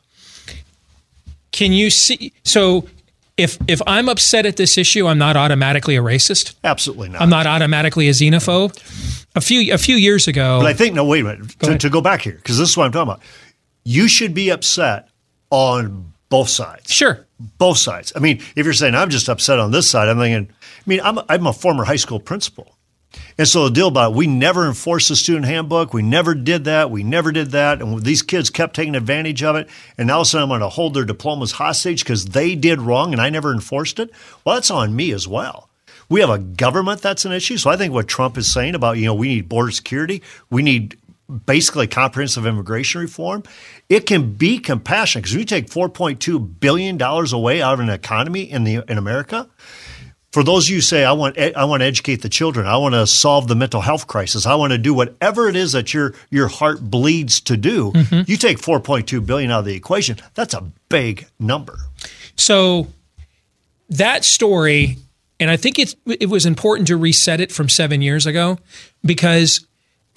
Can you see? So if if I'm upset at this issue, I'm not automatically a racist. Absolutely not. I'm not automatically a xenophobe. A few a few years ago, But I think, no, wait a minute, to, to go back here, because this is what I'm talking about. You should be upset on both sides. Sure. Both sides. I mean, if you're saying, I'm just upset on this side, I'm thinking, I mean, I'm, I'm a former high school principal. And so the deal about it, we never enforced the student handbook. We never did that. We never did that. And these kids kept taking advantage of it. And now all of a sudden I'm going to hold their diplomas hostage because they did wrong and I never enforced it. Well, that's on me as well. We have a government that's an issue. So I think what Trump is saying about, you know, we need border security, we need basically comprehensive immigration reform, it can be compassionate because we take $4.2 billion away out of an economy in, the, in America. For those of you who say, I want, I want to educate the children, I want to solve the mental health crisis, I want to do whatever it is that your, your heart bleeds to do, Mhm. you take 4.2 billion out of the equation. That's a big number. So that story, and I think it it was important to reset it from seven years ago because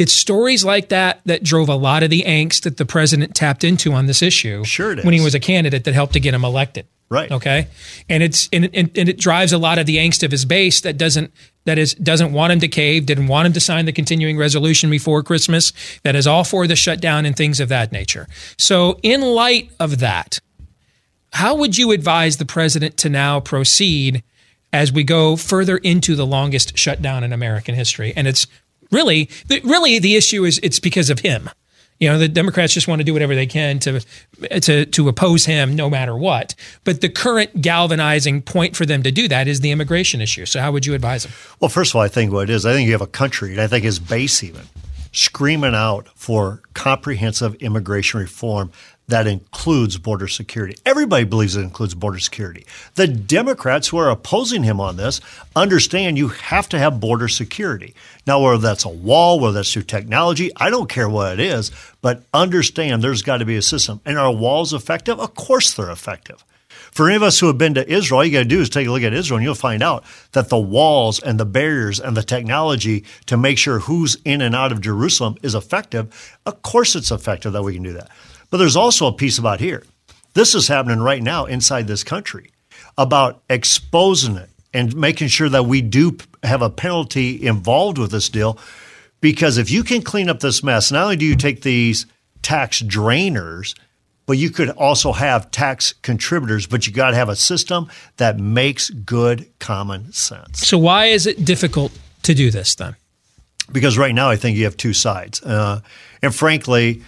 it's stories like that that drove a lot of the angst that the president tapped into on this issue. Sure it when he was a candidate that helped to get him elected. Right. Okay. And it's and, and, and it drives a lot of the angst of his base that doesn't that is doesn't want him to cave, didn't want him to sign the continuing resolution before Christmas, that is all for the shutdown and things of that nature. So in light of that, how would you advise the president to now proceed as we go further into the longest shutdown in American history? And it's really, the, really the issue is it's because of him. You know, the Democrats just want to do whatever they can to to to oppose him, no matter what. But the current galvanizing point for them to do that is the immigration issue. So, how would you advise them? Well, first of all, I think what it is, I think you have a country, and I think his base even, screaming out for comprehensive immigration reform that includes border security. Everybody believes it includes border security. The Democrats who are opposing him on this understand you have to have border security. Now, whether that's a wall, whether that's through technology, I don't care what it is, but understand there's got to be a system. And are walls effective? Of course they're effective. For any of us who have been to Israel, all you got to do is take a look at Israel and you'll find out that the walls and the barriers and the technology to make sure who's in and out of Jerusalem is effective. Of course, it's effective that we can do that. But there's also a piece about here. This is happening right now inside this country about exposing it and making sure that we do have a penalty involved with this deal. Because if you can clean up this mess, not only do you take these tax drainers, but you could also have tax contributors, but you got to have a system that makes good common sense. So why is it difficult to do this then? Because right now I think you have two sides. Uh, and frankly,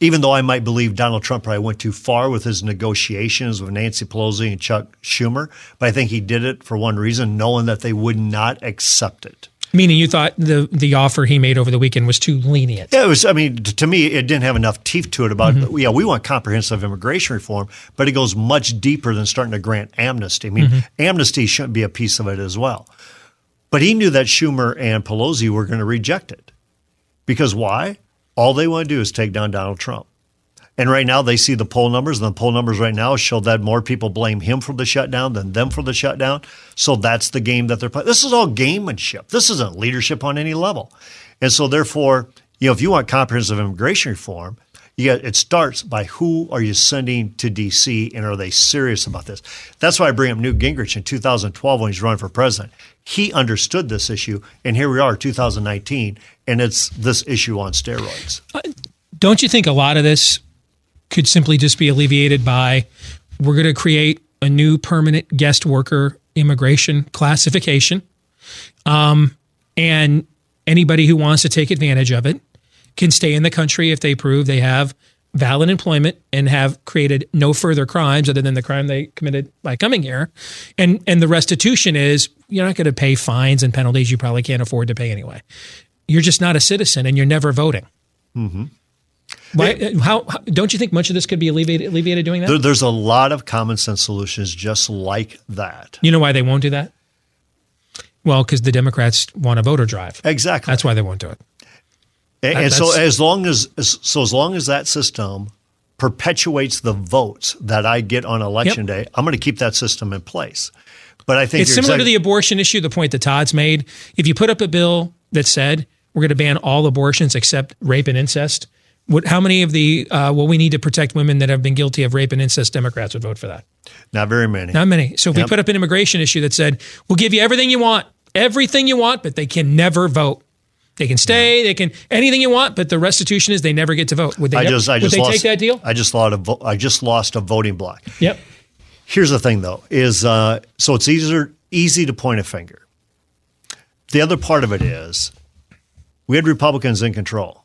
even though I might believe Donald Trump probably went too far with his negotiations with Nancy Pelosi and Chuck Schumer, but I think he did it for one reason, knowing that they would not accept it. Meaning you thought the the offer he made over the weekend was too lenient. Yeah, it was. I mean, to me, it didn't have enough teeth to it. About yeah, we want comprehensive immigration reform, but it goes much deeper than starting to grant amnesty. I mean, Mhm. amnesty shouldn't be a piece of it as well. But he knew that Schumer and Pelosi were going to reject it because why? All they want to do is take down Donald Trump. And right now, they see the poll numbers, and the poll numbers right now show that more people blame him for the shutdown than them for the shutdown. So that's the game that they're playing. This is all gamemanship. This isn't leadership on any level. And so, therefore, you know, if you want comprehensive immigration reform, you got, it starts by who are you sending to D.C. and are they serious about this? That's why I bring up Newt Gingrich in 2012 when he's running for president. He understood this issue, and here we are, 2019, and it's this issue on steroids. Don't you think a lot of this could simply just be alleviated by we're going to create a new permanent guest worker immigration classification, um, and anybody who wants to take advantage of it can stay in the country if they prove they have valid employment and have created no further crimes other than the crime they committed by coming here. And and the restitution is you're not going to pay fines and penalties you probably can't afford to pay anyway. You're just not a citizen and you're never voting. Mm-hmm. why, how, how don't you think much of this could be alleviated alleviated doing that? There, there's a lot of common sense solutions just like that. you know why they won't do that? Well because the democrats want a voter drive. Exactly. That's why they won't do it And, and so as long as as- so as long as that system perpetuates the votes that I get on election day, I'm going to keep that system in place. But I think it's similar to the abortion issue, the point that Todd's made. If you put up a bill that said we're going to ban all abortions except rape and incest, what, how many of the, uh, well, we need to protect women that have been guilty of rape and incest, Democrats would vote for that? not very many. Not many. So if Yep. we put up an immigration issue that said, we'll give you everything you want, everything you want, but they can never vote. They can stay, they can anything you want, but the restitution is they never get to vote. Would they, I just I would just they lost take that deal? I just lost a vo- I just lost a voting block. Yep. Here's the thing though is uh, so it's easier easy to point a finger. The other part of it is we had Republicans in control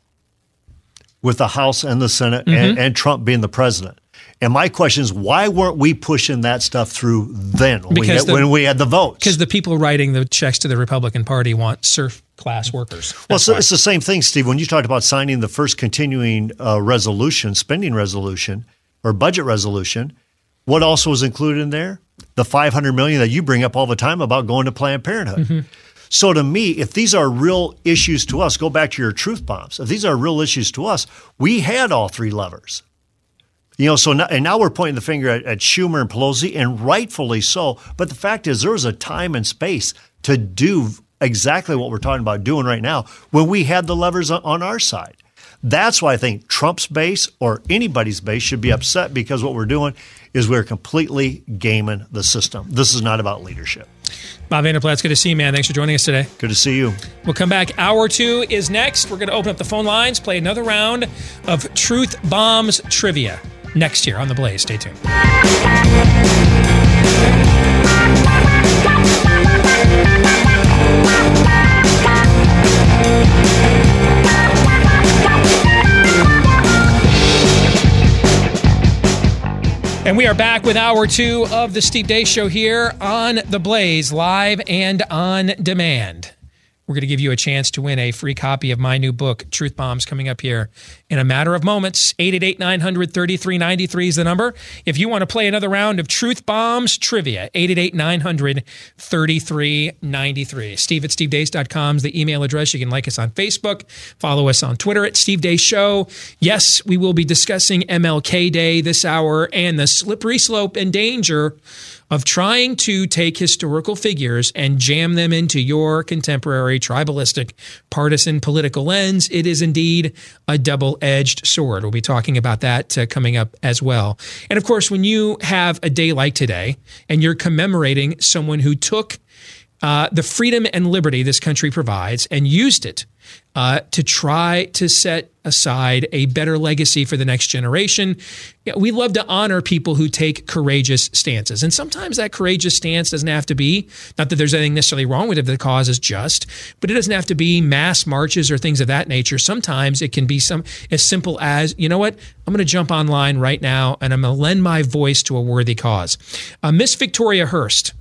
with the House and the Senate and, Mhm. and Trump being the president. And my question is, why weren't we pushing that stuff through then when, we had, the- when we had the votes? Because the people writing the checks to the Republican Party want serf class workers. Well, so it's the same thing, Steve. When you talked about signing the first continuing uh, resolution, spending resolution, or budget resolution, what also was included in there? The 500 million that you bring up all the time about going to Planned Parenthood. Mhm. So to me, if these are real issues to us, go back to your truth bombs. If these are real issues to us, we had all three levers. You know, so now, and now we're pointing the finger at, at Schumer and Pelosi, and rightfully so. But the fact is, there was a time and space to do exactly what we're talking about doing right now when we had the levers on, our side. That's why I think Trump's base or anybody's base should be upset because what we're doing is we're completely gaming the system. This is not about leadership. Bob Vander Plaats good to see you, man. Thanks for joining us today. Good to see you. We'll come back. Hour two is next. We're going to open up the phone lines, play another round of Truth Bombs trivia next year on The Blaze. Stay tuned. And we are back with hour two of the Steve Deace Show here on The Blaze, live and on demand. We're going to give you a chance to win a free copy of my new book, Truth Bombs, coming up here in a matter of moments. 888 900 3393 is the number. If you want to play another round of Truth Bombs trivia, 888 900 3393. Steve at stevedeace.com is the email address. You can like us on Facebook, follow us on Twitter at Steve Deace Show. Yes, we will be discussing MLK Day this hour and the slippery slope and danger of trying to take historical figures and jam them into your contemporary tribalistic partisan political lens. It is indeed a double edged sword. We'll be talking about that uh, coming up as well. And of course, when you have a day like today and you're commemorating someone who took uh, the freedom and liberty this country provides and used it uh, to try to set aside a better legacy for the next generation. We love to honor people who take courageous stances. And sometimes that courageous stance doesn't have to be, not that there's anything necessarily wrong with it if the cause is just, but it doesn't have to be mass marches or things of that nature. Sometimes it can be some as simple as, you know what, I'm going to jump online right now and I'm going to lend my voice to a worthy cause. Uh, Miss Victoria Hearst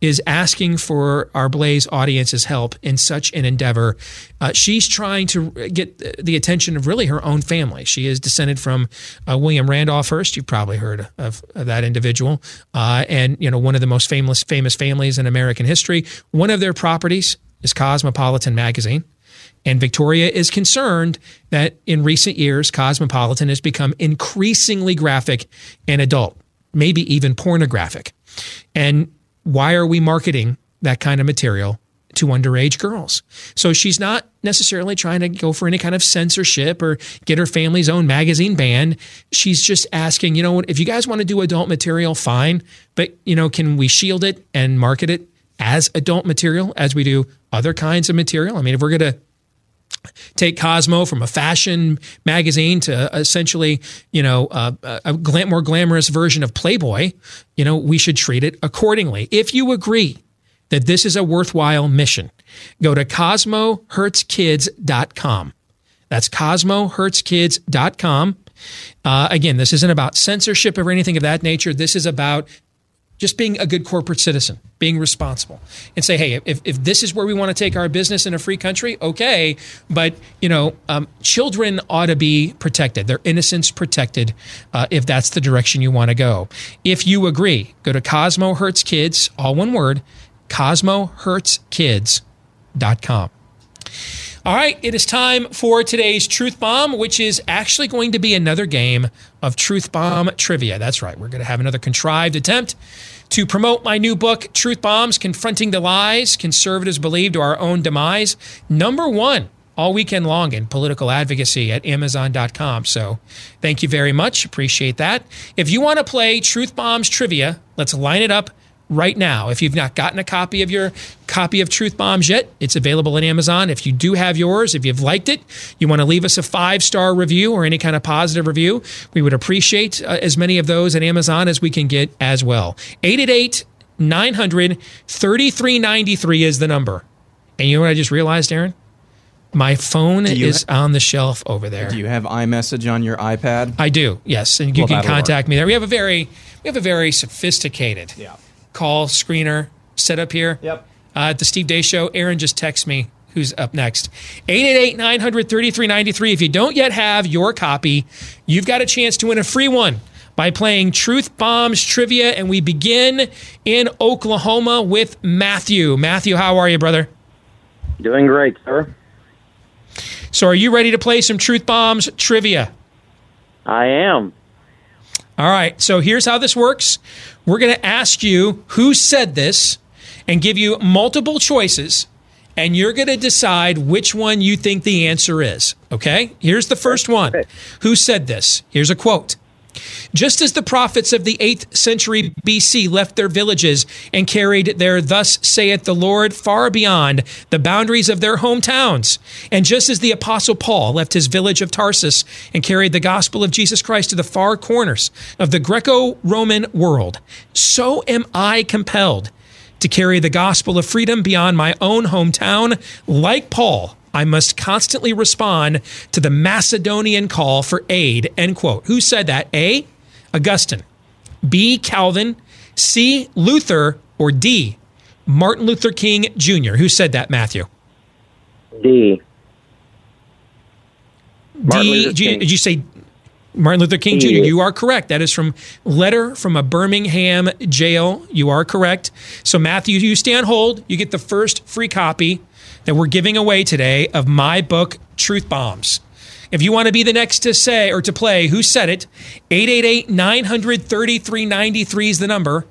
is asking for our Blaze audience's help in such an endeavor. Uh, she's trying to get the attention of really her own family. She is descended from uh, William Randolph Hearst. You've probably heard of, of that individual, uh, and you know one of the most famous famous families in American history. One of their properties is Cosmopolitan magazine. And Victoria is concerned that in recent years, Cosmopolitan has become increasingly graphic and adult, maybe even pornographic. And why are we marketing that kind of material to underage girls? So she's not necessarily trying to go for any kind of censorship or get her family's own magazine banned. She's just asking, you know what, if you guys want to do adult material, fine, but you know, can we shield it and market it as adult material as we do other kinds of material? I mean, if we're going to take Cosmo from a fashion magazine to essentially, you know, uh, a glam- more glamorous version of Playboy, you know, we should treat it accordingly. If you agree that this is a worthwhile mission, go to cosmohurtskids.com. That's cosmohurtskids.com. Uh, again, this isn't about censorship or anything of that nature. This is about just being a good corporate citizen, being responsible, and say, hey, if, if this is where we want to take our business in a free country, okay, but you know, um, children ought to be protected, their innocence protected, uh, if that's the direction you want to go. If you agree, go to Cosmo Hurts Kids, all one word, CosmoHurtsKids.com. All right, it is time for today's Truth Bomb, which is actually going to be another game of Truth Bomb trivia. That's right, we're going to have another contrived attempt to promote my new book, Truth Bombs Confronting the Lies Conservatives Believe to Our Own Demise. Number one all weekend long in political advocacy at Amazon.com. So thank you very much. Appreciate that. If you want to play Truth Bombs trivia, let's line it up right now. If you've not gotten a copy of your copy of Truth Bombs yet, it's available on Amazon. If you do have yours, if you've liked it, you want to leave us a five star review or any kind of positive review, we would appreciate uh, as many of those at Amazon as we can get as well. 888 900 3393 is the number. And you know what I just realized, Aaron? My phone is ha- on the shelf over there. Do you have iMessage on your iPad? I do. Yes, and you well, can contact work. me there. We have a very we have a very sophisticated yeah call screener set up here. Yep. Uh, at the Steve Deace Show, Aaron just texts me who's up next. 888 900 3393. If you don't yet have your copy, you've got a chance to win a free one by playing Truth Bombs Trivia. And we begin in Oklahoma with Matthew. Matthew, how are you, brother? Doing great, sir. So, are you ready to play some Truth Bombs Trivia? I am. All right. So, here's how this works we're going to ask you who said this and give you multiple choices, and you're going to decide which one you think the answer is. Okay? Here's the first one. Who said this? Here's a quote. Just as the prophets of the 8th century BC left their villages and carried their thus saith the Lord far beyond the boundaries of their hometowns, and just as the apostle Paul left his village of Tarsus and carried the gospel of Jesus Christ to the far corners of the Greco-Roman world, so am I compelled to carry the gospel of freedom beyond my own hometown like Paul I must constantly respond to the Macedonian call for aid. End quote. Who said that? A. Augustine. B. Calvin. C. Luther. Or D. Martin Luther King Jr. Who said that, Matthew? D. Martin D. Luther Did you, King. did you say Martin Luther King Jr.? You are correct. That is from letter from a Birmingham jail. You are correct. So Matthew, you stay on hold. You get the first free copy that we're giving away today of my book, Truth Bombs. If you want to be the next to say or to play, who said it? 888 900 3393 is the number.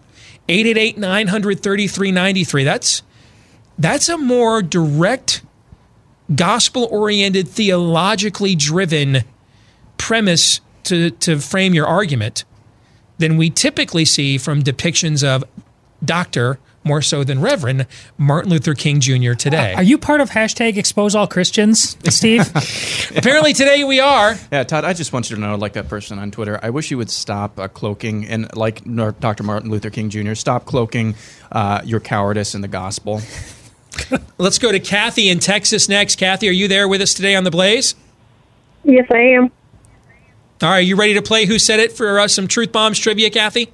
888 900 3393. That's that's a more direct, gospel oriented, theologically driven premise to, to frame your argument than we typically see from depictions of Dr. more so than Reverend Martin Luther King Jr. today. Are you part of hashtag expose all Christians, Steve? Apparently today we are. Yeah, Todd, I just want you to know, like that person on Twitter, I wish you would stop uh, cloaking, and like Dr. Martin Luther King Jr., stop cloaking uh, your cowardice in the gospel. Let's go to Kathy in Texas next. Kathy, are you there with us today on the Blaze? Yes, I am. All right, you ready to play Who Said It for uh, some Truth Bombs trivia, Kathy?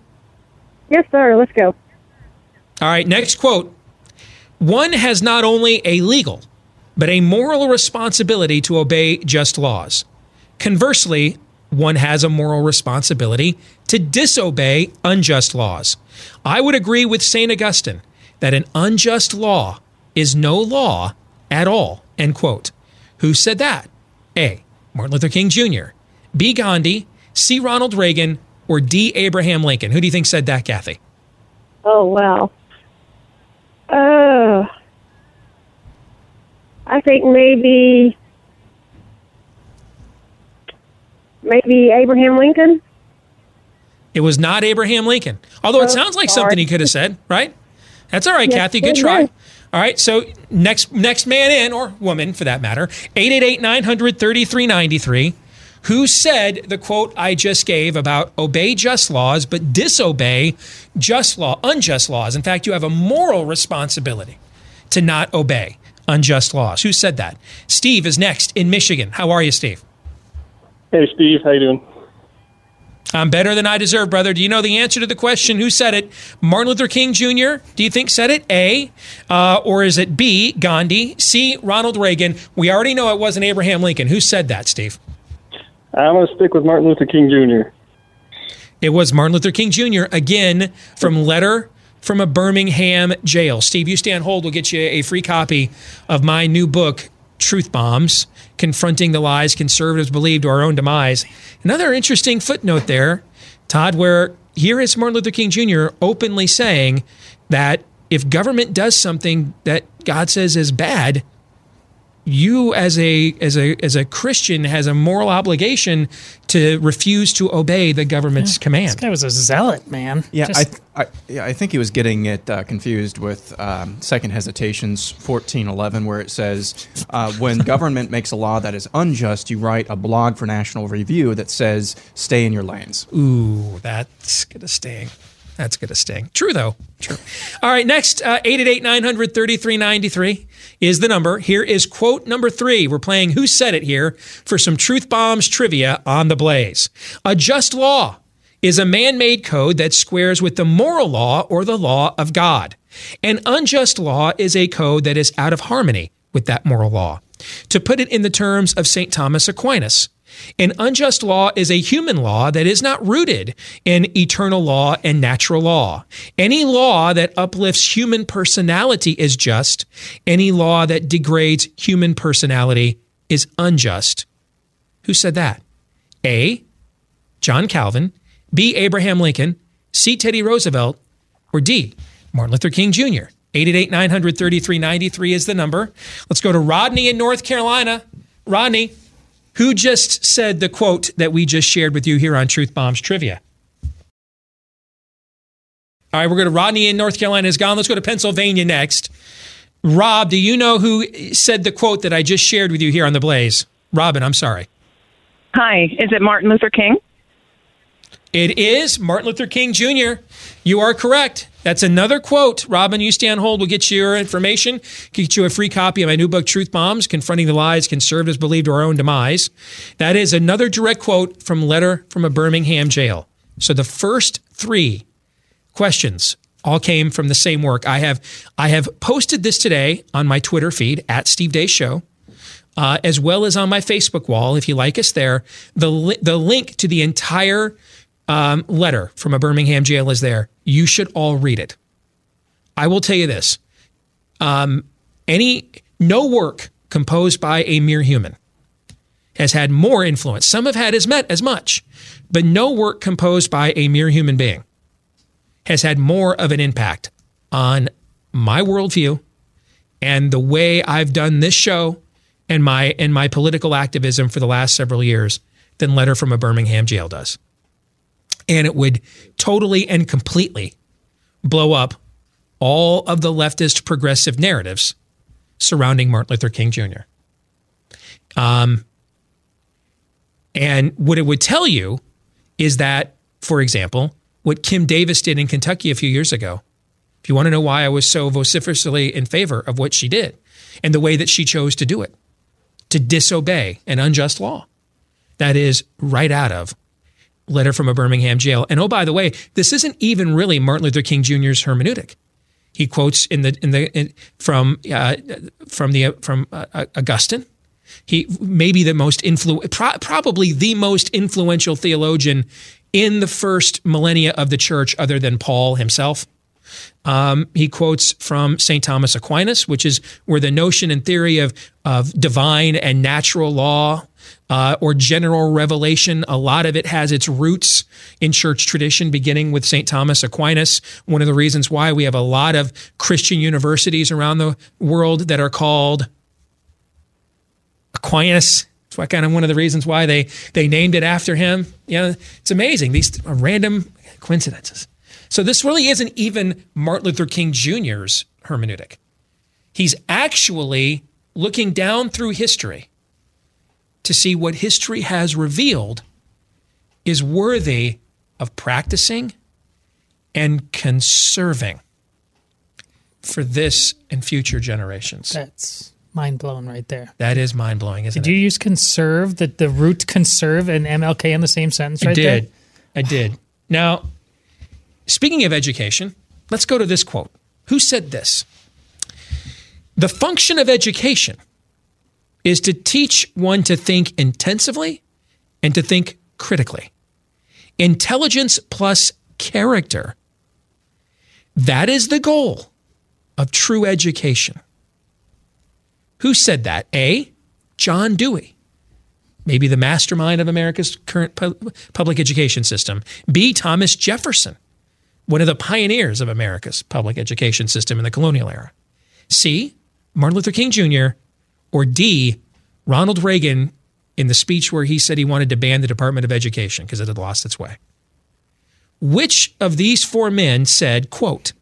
Yes, sir. Let's go. All right, next quote. One has not only a legal, but a moral responsibility to obey just laws. Conversely, one has a moral responsibility to disobey unjust laws. I would agree with St. Augustine that an unjust law is no law at all. End quote. Who said that? A. Martin Luther King Jr., B. Gandhi, C. Ronald Reagan, or D. Abraham Lincoln? Who do you think said that, Kathy? Oh, wow. Uh, I think maybe maybe Abraham Lincoln. It was not Abraham Lincoln. Although it Oh, sounds like sorry. something he could have said, right? That's all right, Yes, Kathy. Good try. is. All right, so next next man in, or woman for that matter, 888 900 3393. Who said the quote I just gave about obey just laws but disobey just law, unjust laws? In fact, you have a moral responsibility to not obey unjust laws. Who said that? Steve is next in Michigan. How are you, Steve? Hey, Steve. How you doing? I'm better than I deserve, brother. Do you know the answer to the question? Who said it? Martin Luther King Jr. Do you think said it? A, uh, or is it B, Gandhi? C, Ronald Reagan? We already know it wasn't Abraham Lincoln. Who said that, Steve? I'm going to stick with Martin Luther King Jr. It was Martin Luther King Jr. again from letter from a Birmingham jail. Steve, you stay on hold. We'll get you a free copy of my new book, Truth Bombs Confronting the Lies Conservatives Believe to Our Own Demise. Another interesting footnote there, Todd, where here is Martin Luther King Jr. openly saying that if government does something that God says is bad, you as a as a as a Christian has a moral obligation to refuse to obey the government's This command. guy was a zealot, man. Yeah, Just- I, I, yeah, I think he was getting it uh, confused with um, Second Hesitations fourteen eleven, where it says, uh, "When government makes a law that is unjust, you write a blog for National Review that says stay in your lanes." Ooh, that's gonna sting. That's gonna sting. True though. True. All right, next uh, eight eight eight nine hundred thirty three ninety three is the number. Here is quote number three. We're playing Who Said It here for some truth bombs trivia on the Blaze. A just law is a man-made code that squares with the moral law or the law of God. An unjust law is a code that is out of harmony with that moral law. To put it in the terms of St. Thomas Aquinas, an unjust law is a human law that is not rooted in eternal law and natural law. Any law that uplifts human personality is just. Any law that degrades human personality is unjust. Who said that? A. John Calvin, B. Abraham Lincoln, C. Teddy Roosevelt, or D. Martin Luther King Jr. 888 900 3393 is the number. Let's go to Rodney in North Carolina. Rodney, who just said the quote that we just shared with you here on Truth Bombs Trivia? All right, we're going to Rodney in North Carolina is gone. Let's go to Pennsylvania next. Rob, do you know who said the quote that I just shared with you here on the Blaze? Robin, I'm sorry. Hi, is it Martin Luther King? It is Martin Luther King Jr. You are correct. That's another quote. Robin, you stay on hold. We'll get you your information, get you a free copy of my new book, Truth Bombs Confronting the Lies Conservatives Believe to Our Own Demise. That is another direct quote from Letter from a Birmingham jail. So the first three questions all came from the same work. I have I have posted this today on my Twitter feed at Steve Deace Show. uh, as well as on my Facebook wall, if you like us there. The, li- the link to the entire um, letter from a Birmingham jail is there. You should all read it. I will tell you this um, any no work composed by a mere human has had more influence. Some have had as met as much, but no work composed by a mere human being has had more of an impact on my worldview and the way I've done this show and my and my political activism for the last several years than Letter from a Birmingham Jail does. And it would totally and completely blow up all of the leftist progressive narratives surrounding Martin Luther King Jr. Um, and what it would tell you is that, for example, what Kim Davis did in Kentucky a few years ago, if you want to know why I was so vociferously in favor of what she did and the way that she chose to do it, to disobey an unjust law, that is right out of letter from a Birmingham jail. And oh, by the way, this isn't even really Martin Luther King Jr.'s hermeneutic. He quotes in the in the in, from uh, from the from uh, Augustine. He may be the most influ- pro- probably the most influential theologian in the first millennia of the church, other than Paul himself. Um, he quotes from St. Thomas Aquinas, which is where the notion and theory of, of divine and natural law uh, or general revelation, a lot of it has its roots in church tradition, beginning with St. Thomas Aquinas. One of the reasons why we have a lot of Christian universities around the world that are called Aquinas. It's kind of one of the reasons why they they named it after him. You know, it's amazing these random coincidences. So this really isn't even Martin Luther King Jr.'s hermeneutic. He's actually looking down through history to see what history has revealed is worthy of practicing and conserving for this and future generations. That's mind blowing right there. That is mind blowing, isn't Did it? you use conserve, the, the root conserve and MLK in the same sentence right I did. there? I did. Now, speaking of education, let's go to this quote. Who said this? The function of education is to teach one to think intensively and to think critically. Intelligence plus character. That is the goal of true education. Who said that? A. John Dewey, maybe the mastermind of America's current pu- public education system. B. Thomas Jefferson, one of the pioneers of America's public education system in the colonial era. C. Martin Luther King Jr. Or D. Ronald Reagan in the speech where he said he wanted to ban the Department of Education because it had lost its way. Which of these four men said, quote,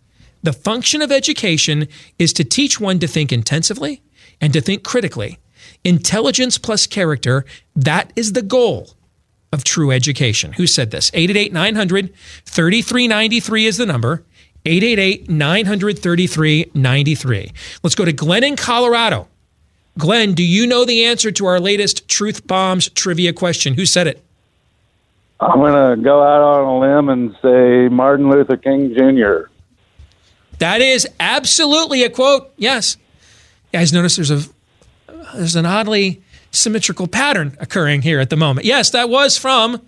the function of education is to teach one to think intensively and to think critically. Intelligence plus character, that is the goal of true education. Who said this? 888 900 3393 is the number. 888 900 3393. Let's go to Glenn in Colorado. Glenn, do you know the answer to our latest Truth Bombs trivia question? Who said it? I'm going to go out on a limb and say Martin Luther King Jr. That is absolutely a quote. Yes. You guys notice there's a there's an oddly symmetrical pattern occurring here at the moment. Yes, that was from.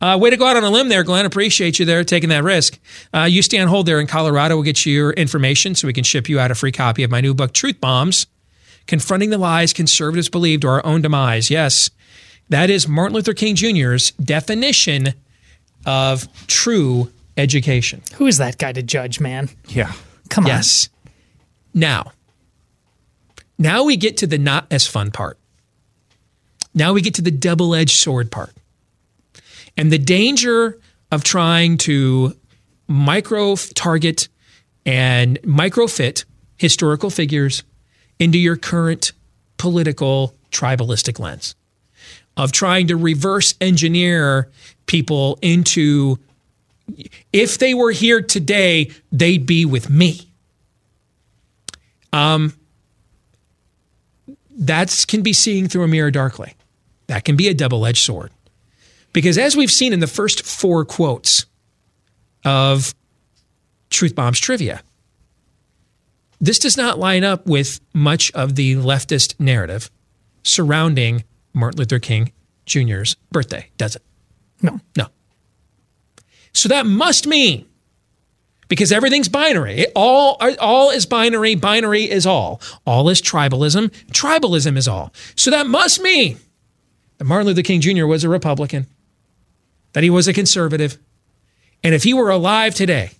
Uh, way to go out on a limb there, Glenn. Appreciate you there taking that risk. Uh, you stay on hold there in Colorado. We'll get you your information so we can ship you out a free copy of my new book, Truth Bombs Confronting the Lies Conservatives Believe to Our Own Demise. Yes, that is Martin Luther King Jr.'s definition of true education. Who is that guy to judge, man? Yeah. Come on. Yes. Now, now we get to the not as fun part. Now we get to the double edged sword part. And the danger of trying to micro target and micro fit historical figures into your current political tribalistic lens, of trying to reverse engineer people into if they were here today, they'd be with me. Um, that can be seeing through a mirror darkly. That can be a double edged sword. Because as we've seen in the first four quotes of Truth Bombs trivia, this does not line up with much of the leftist narrative surrounding Martin Luther King Jr.'s birthday, does it? No. No. So that must mean because everything's binary. It all all is binary. Binary is all. All is tribalism. Tribalism is all. So that must mean that Martin Luther King Jr. was a Republican, that he was a conservative, and if he were alive today,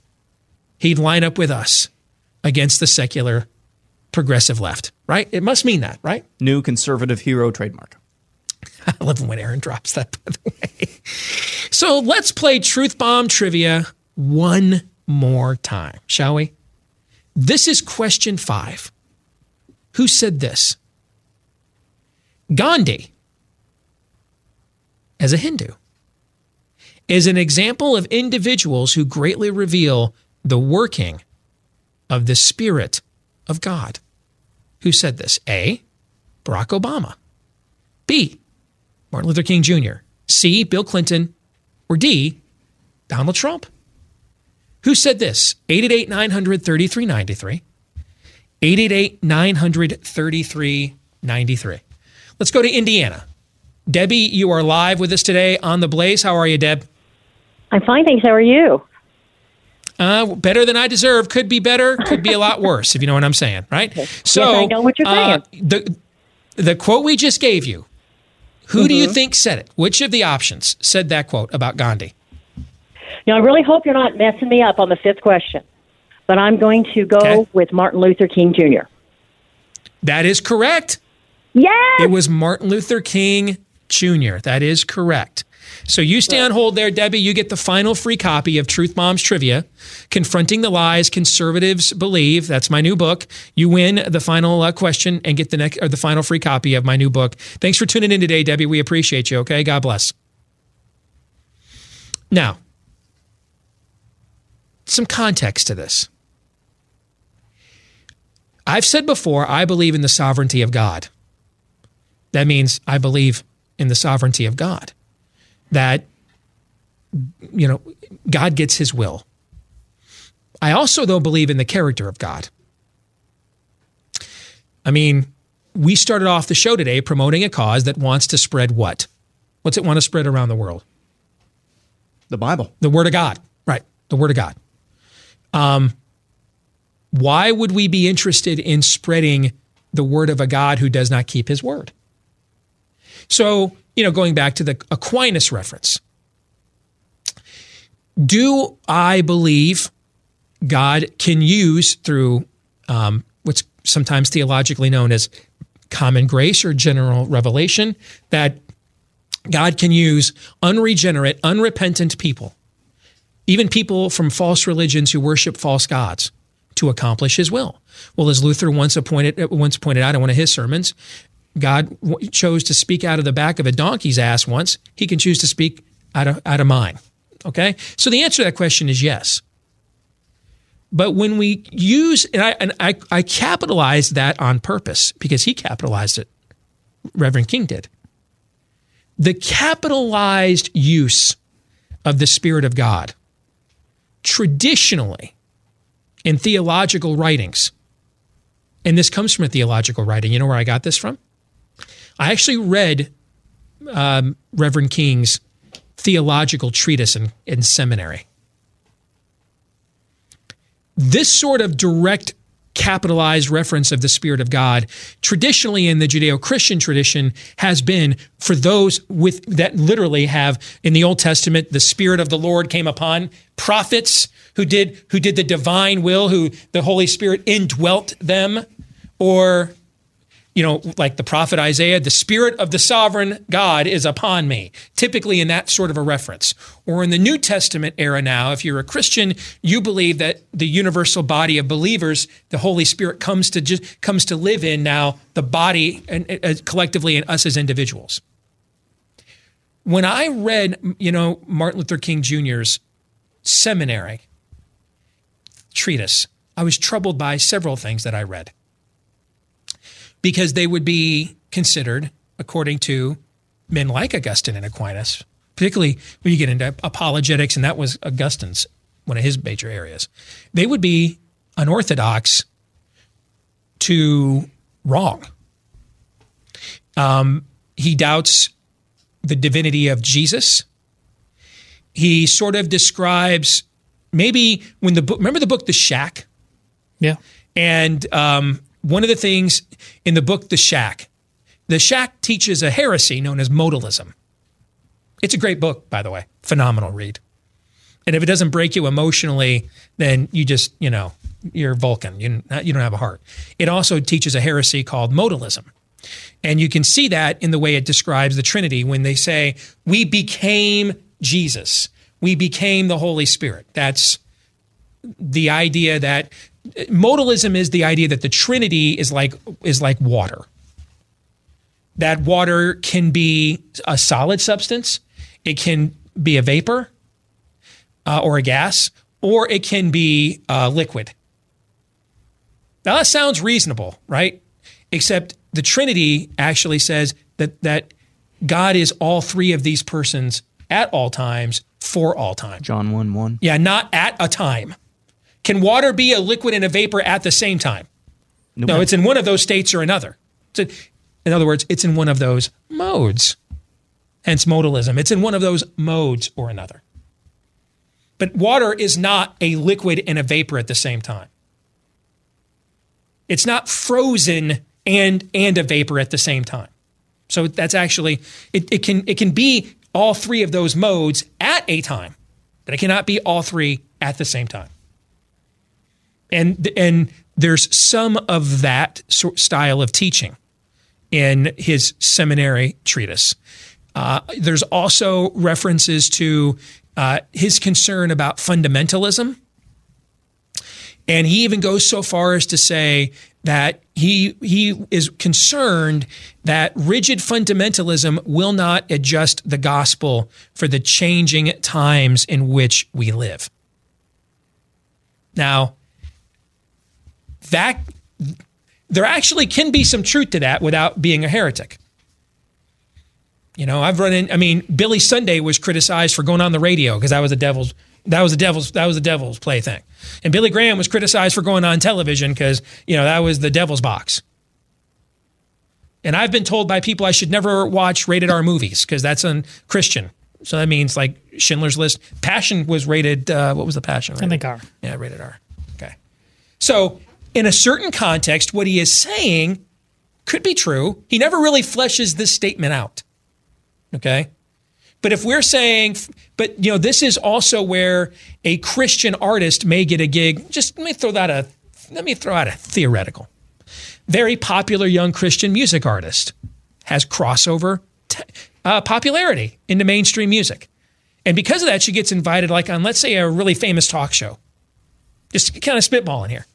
he'd line up with us against the secular progressive left. Right? It must mean that, right? New conservative hero trademark. I love when Aaron drops that, by the way. So let's play Truth Bomb Trivia one more time, shall we? This is question five. Who said this? Gandhi, as a Hindu, is an example of individuals who greatly reveal the working of the Spirit of God. Who said this? A. Barack Obama. B. Martin Luther King Jr. C. Bill Clinton. Or D. Donald Trump. Who said this? 888 900 3393. 888 900 3393. Let's go to Indiana. Debbie, you are live with us today on the Blaze. How are you, Deb? I'm fine, thanks. How are you? Uh, better than I deserve. Could be better. Could be a lot worse, if you know what I'm saying, right? So yes, I know what you're uh, the the quote we just gave you. Who do you Mhm. think said it? Which of the options said that quote about Gandhi? Now, I really hope you're not messing me up on the fifth question, but I'm going to go with Martin Luther King Jr. That is correct. Yes. It was Martin Luther King Jr. That is correct. So you stay on hold there, Debbie. You get the final free copy of Truth Bombs Trivia, Confronting the Lies Conservatives Believe. That's my new book. You win the final uh, question and get the next or the final free copy of my new book. Thanks for tuning in today, Debbie. We appreciate you. Okay, God bless. Now, some context to this. I've said before, I believe in the sovereignty of God. That means I believe in the sovereignty of God. That, you know, God gets his will. I also, though, believe in the character of God. I mean, we started off the show today promoting a cause that wants to spread what? What's it want to spread around the world? The Bible. The Word of God. Right. The Word of God. Um, why would we be interested in spreading the word of a God who does not keep his word? So, you know, going back to the Aquinas reference, do I believe God can use through um, what's sometimes theologically known as common grace or general revelation that God can use unregenerate, unrepentant people, even people from false religions who worship false gods, to accomplish His will. Well, as Luther once appointed, once pointed out in one of his sermons, God chose to speak out of the back of a donkey's ass once. He can choose to speak out of out of mine. Okay, so the answer to that question is yes. But when we use, and I, and I, I capitalized that on purpose because he capitalized it, Reverend King did. The capitalized use of the Spirit of God traditionally in theological writings, and this comes from a theological writing. You know where I got this from? I actually read um, Reverend King's theological treatise in, in seminary. This sort of direct capitalized reference of the Spirit of God, traditionally in the Judeo Christian tradition, has been for those with that literally have in the Old Testament, the Spirit of the Lord came upon prophets who did who did the divine will, who the Holy Spirit indwelt them, or you know, like the prophet Isaiah, the spirit of the sovereign God is upon me, typically in that sort of a reference. Or in the New Testament era now, if you're a Christian, you believe that the universal body of believers, the Holy Spirit comes to just comes to live in now the body and uh, collectively and us as individuals. When I read, you know, Martin Luther King Jr.'s seminary treatise, I was troubled by several things that I read because they would be considered, according to men like Augustine and Aquinas, particularly when you get into apologetics, and that was Augustine's one of his major areas, they would be unorthodox to wrong. Um, he doubts the divinity of Jesus. He sort of describes maybe when the book, remember the book The Shack? Yeah. And um, one of the things in the book The Shack, The Shack teaches a heresy known as modalism. It's a great book, by the way, phenomenal read. And if it doesn't break you emotionally, then you just, you know, you're Vulcan. You, you don't have a heart. It also teaches a heresy called modalism. And you can see that in the way it describes the Trinity when they say, we became Jesus, we became the Holy Spirit. That's the idea that modalism is the idea that the Trinity is like is like water. That water can be a solid substance, it can be a vapor uh, or a gas, or it can be uh, liquid. Now that sounds reasonable, right? Except the Trinity actually says that that God is all three of these persons at all times for all time. John 1 1. Yeah, not at a time. Can water be a liquid and a vapor at the same time? Nope. No, it's in one of those states or another. So, in other words, it's in one of those modes. Hence modalism. It's in one of those modes or another. But water is not a liquid and a vapor at the same time. It's not frozen and and a vapor at the same time. So that's actually it, it can it can be all three of those modes at a time, but it cannot be all three at the same time. And and there's some of that sort style of teaching in his seminary treatise. Uh, there's also references to uh, his concern about fundamentalism. And he even goes so far as to say that he, he is concerned that rigid fundamentalism will not adjust the gospel for the changing times in which we live. Now, that there actually can be some truth to that without being a heretic. You know, I've run in. I mean, Billy Sunday was criticized for going on the radio because that was the devil's. That was the devil's. That was the devil's plaything. And Billy Graham was criticized for going on television because you know that was the devil's box. And I've been told by people I should never watch rated R movies because that's un Christian. So that means like Schindler's List. Passion was rated. Uh, what was the Passion? I think R. Yeah, rated R. Okay. So in a certain context, what he is saying could be true. He never really fleshes this statement out. Okay. But if we're saying, but you know, this is also where a Christian artist may get a gig. Just let me throw that a, let me throw out a theoretical. Very popular young Christian music artist has crossover t- uh, popularity into mainstream music. And because of that, she gets invited, like on, let's say, a really famous talk show. Just kind of spitballing here.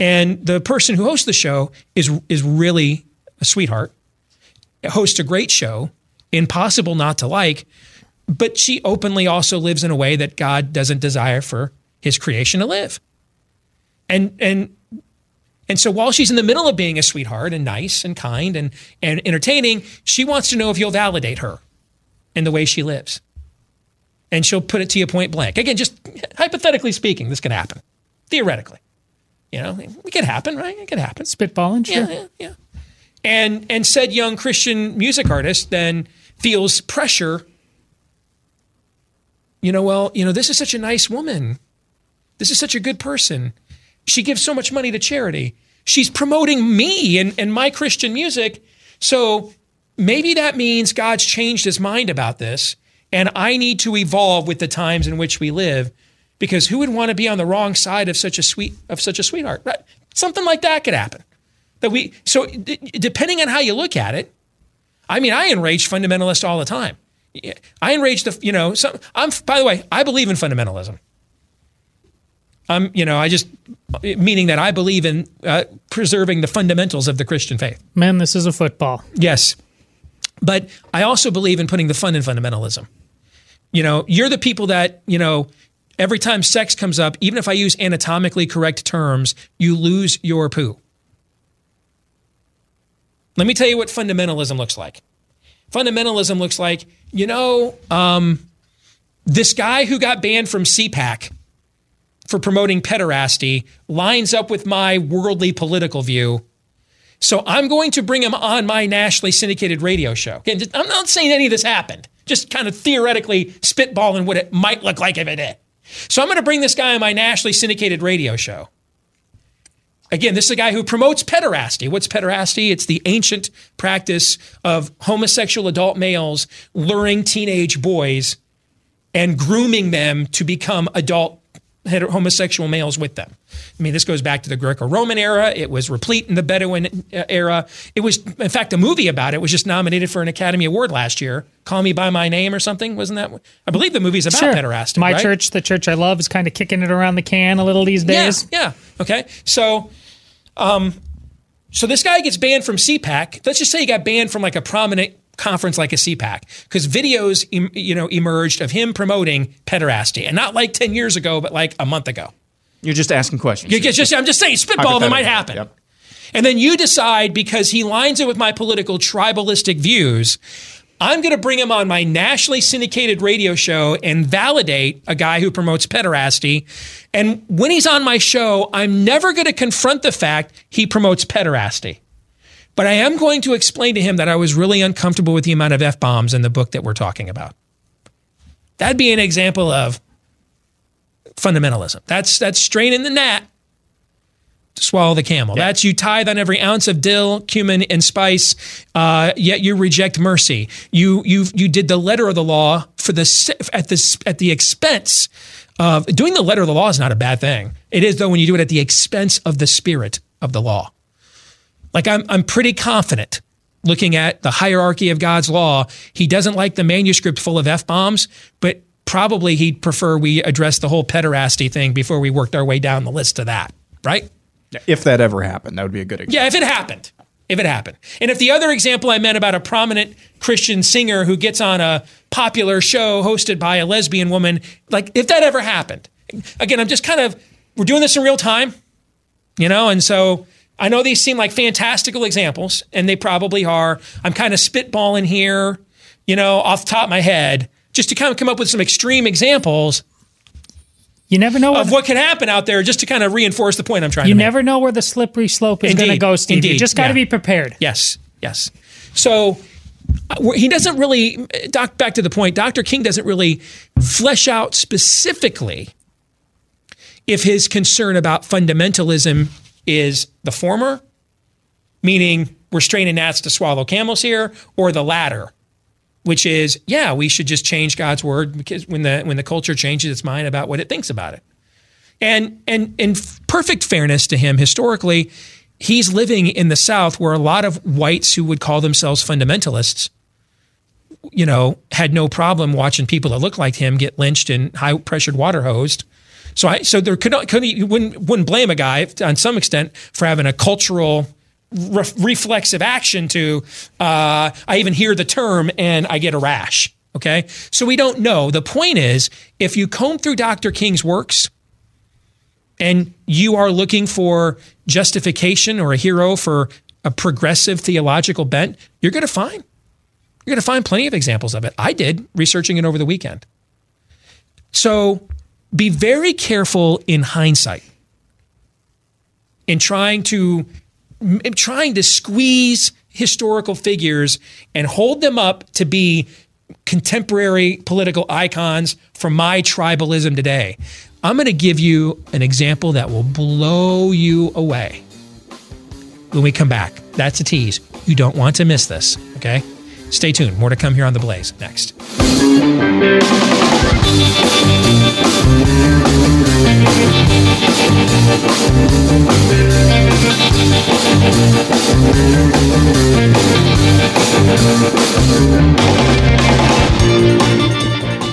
And the person who hosts the show is, is really a sweetheart, hosts a great show, impossible not to like, but she openly also lives in a way that God doesn't desire for his creation to live. And and and so while she's in the middle of being a sweetheart and nice and kind and, and entertaining, she wants to know if you'll validate her in the way she lives. And she'll put it to you point blank. Again, just hypothetically speaking, this can happen. Theoretically. You know, it could happen, right? It could happen. Spitballing, sure. Yeah, yeah, yeah. And and said young Christian music artist then feels pressure. You know, well, you know, this is such a nice woman. This is such a good person. She gives so much money to charity. She's promoting me and, and my Christian music. So maybe that means God's changed his mind about this. And I need to evolve with the times in which we live because who would want to be on the wrong side of such a sweet of such a sweetheart? Right? Something like that could happen. That we so d- depending on how you look at it, I mean, I enrage fundamentalists all the time. I enrage the you know. Some, I'm by the way, I believe in fundamentalism. I'm you know I just meaning that I believe in uh, preserving the fundamentals of the Christian faith. Man, this is a football. Yes, but I also believe in putting the fun in fundamentalism. You know, you're the people that you know every time sex comes up, even if I use anatomically correct terms, you lose your poo. Let me tell you what fundamentalism looks like. Fundamentalism looks like, you know, um, this guy who got banned from CPAC for promoting pederasty lines up with my worldly political view. So I'm going to bring him on my nationally syndicated radio show. I'm not saying any of this happened, just kind of theoretically spitballing what it might look like if it did. So I'm going to bring this guy on my nationally syndicated radio show. Again, this is a guy who promotes pederasty. What's pederasty? It's the ancient practice of homosexual adult males luring teenage boys and grooming them to become adult homosexual males with them. I mean, this goes back to the Greco-Roman era. It was replete in the Bedouin uh, era. It was, in fact, a movie about it was just nominated for an Academy Award last year. Call Me by My Name or something, wasn't that? I believe the movie's about Sure. pederasty. My right? church, the church I love, is kind of kicking it around the can a little these days. Yeah, yeah. Okay. So, um, so this guy gets banned from CPAC. Let's just say he got banned from like a prominent conference like a CPAC because videos, you know, emerged of him promoting pederasty, and not like ten years ago, but like a month ago. You're just asking questions. You get- just, I'm just saying, spitball that might happen. Yep. And then you decide because he lines it with my political tribalistic views, I'm going to bring him on my nationally syndicated radio show and validate a guy who promotes pederasty. And when he's on my show, I'm never going to confront the fact he promotes pederasty. But I am going to explain to him that I was really uncomfortable with the amount of F bombs in the book that we're talking about. That'd be an example of fundamentalism. That's that's straining the gnat to swallow the camel. That's you tithe on every ounce of dill, cumin, and spice, uh, yet you reject mercy. You you you did the letter of the law for the at the at the expense of doing the letter of the law is not a bad thing. It is though when you do it at the expense of the spirit of the law. Like I'm I'm pretty confident looking at the hierarchy of God's law, he doesn't like the manuscript full of F bombs, but probably he'd prefer we address the whole pederasty thing before we worked our way down the list to that, right? If that ever happened, that would be a good example. Yeah, if it happened. If it happened. And if the other example I meant about a prominent Christian singer who gets on a popular show hosted by a lesbian woman, like if that ever happened. Again, I'm just kind of, we're doing this in real time, you know, and so I know these seem like fantastical examples, and they probably are. I'm kind of spitballing here, you know, off the top of my head, just to kind of come up with some extreme examples. You never know of what can happen out there, just to kind of reinforce the point I'm trying You to make. never know where the slippery slope is going to go, Steve. You Indeed. just got to Yeah. be prepared. Yes, yes. So uh, he doesn't really, doc, back to the point, Dr. King doesn't really flesh out specifically if his concern about fundamentalism is the former, meaning we're straining gnats to swallow camels here, or the latter, which is, yeah, we should just change God's word because when the when the culture changes its mind about what it thinks about it. And and in perfect fairness to him, historically, he's living in the South where a lot of whites who would call themselves fundamentalists, you know, had no problem watching people that look like him get lynched and high pressured water hosed. So I so there could not could you wouldn't wouldn't blame a guy on some extent for having a cultural re- reflexive action to uh, I even hear the term and I get a rash. Okay, so we don't know. The point is, if you comb through Dr. King's works and you are looking for justification or a hero for a progressive theological bent, you're going to find you're going to find plenty of examples of it. I did researching it over the weekend. So be very careful in hindsight in trying to m- trying to squeeze historical figures and hold them up to be contemporary political icons for my tribalism today. I'm going to give you an example that will blow you away when we come back. That's a tease. You don't want to miss this, okay? Stay tuned. More to come here on The Blaze next.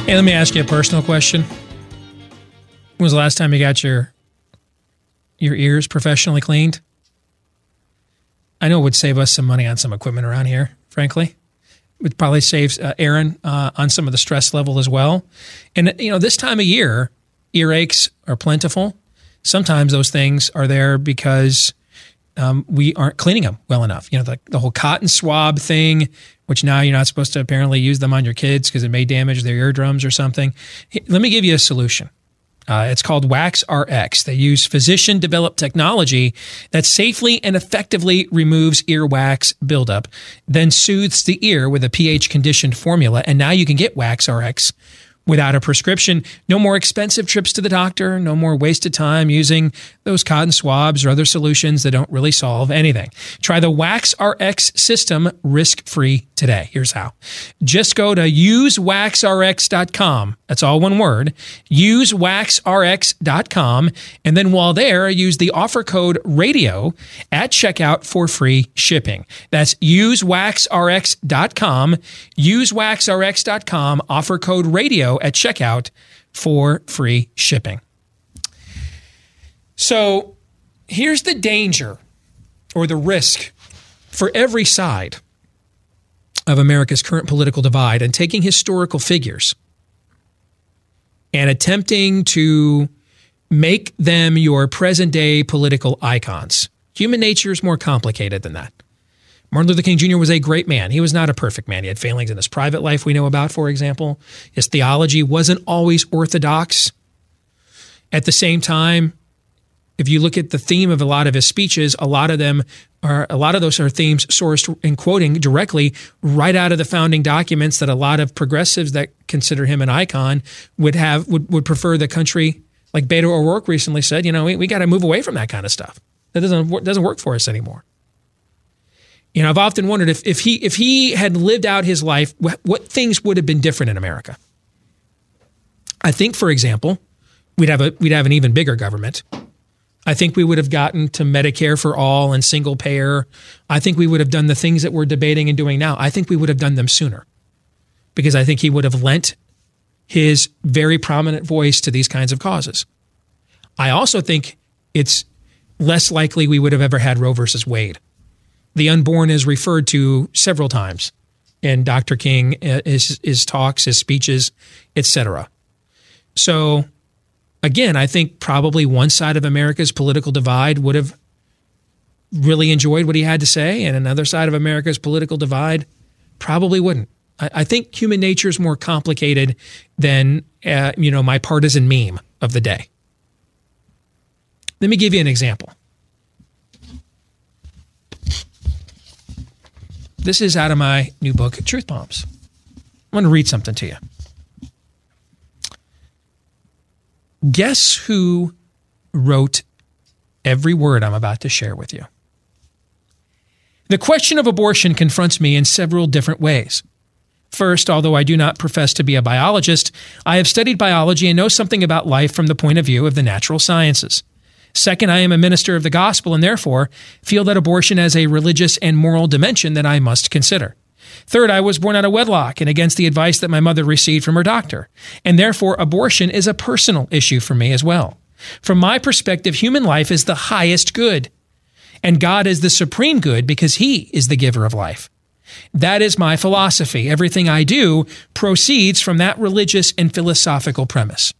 Hey, let me ask you a personal question. When was the last time you got your your ears professionally cleaned? I know it would save us some money on some equipment around here, frankly. It probably save uh, Aaron uh, on some of the stress level as well. And, you know, this time of year, earaches are plentiful. Sometimes those things are there because um, we aren't cleaning them well enough. You know, the, the whole cotton swab thing, which now you're not supposed to apparently use them on your kids because it may damage their eardrums or something. Let me give you a solution. Uh, it's called Wax RX. They use physician developed technology that safely and effectively removes earwax buildup, then soothes the ear with a pH conditioned formula. And now you can get Wax RX without a prescription. No more expensive trips to the doctor, no more wasted time using those cotton swabs or other solutions that don't really solve anything. Try the Wax RX system risk free today. Here's how. Just go to usewaxrx.com. That's all one word. Usewaxrx.com. And then while there, use the offer code radio at checkout for free shipping. That's usewaxrx.com. Usewaxrx.com. Offer code radio at checkout for free shipping. So here's the danger or the risk for every side of America's current political divide and taking historical figures and attempting to make them your present day political icons. Human nature is more complicated than that. Martin Luther King Jr. was a great man. He was not a perfect man. He had failings in his private life, we know about, for example. His theology wasn't always orthodox. At the same time, if you look at the theme of a lot of his speeches, a lot of them are a lot of those are themes sourced and quoting directly right out of the founding documents that a lot of progressives that consider him an icon would have would, would prefer the country like Beto O'Rourke recently said, you know, we, we got to move away from that kind of stuff. That doesn't doesn't work for us anymore. You know, I've often wondered if, if he if he had lived out his life, what, things would have been different in America. I think, for example, we'd have a we'd have an even bigger government. I think we would have gotten to Medicare for all and single payer. I think we would have done the things that we're debating and doing now. I think we would have done them sooner because I think he would have lent his very prominent voice to these kinds of causes. I also think it's less likely we would have ever had Roe versus Wade. The unborn is referred to several times in Dr. King, uh, his, his talks, his speeches, etc. So again, I think probably one side of America's political divide would have really enjoyed what he had to say, and another side of America's political divide probably wouldn't. I, I think human nature is more complicated than uh, you know my partisan meme of the day. Let me give you an example. This is out of my new book, Truth Bombs. I'm going to read something to you. Guess who wrote every word I'm about to share with you? The question of abortion confronts me in several different ways. First, although I do not profess to be a biologist, I have studied biology and know something about life from the point of view of the natural sciences. Second, I am a minister of the gospel and therefore feel that abortion has a religious and moral dimension that I must consider. Third, I was born out of wedlock and against the advice that my mother received from her doctor, and therefore abortion is a personal issue for me as well. From my perspective, human life is the highest good, and God is the supreme good because He is the giver of life. That is my philosophy. Everything I do proceeds from that religious and philosophical premise.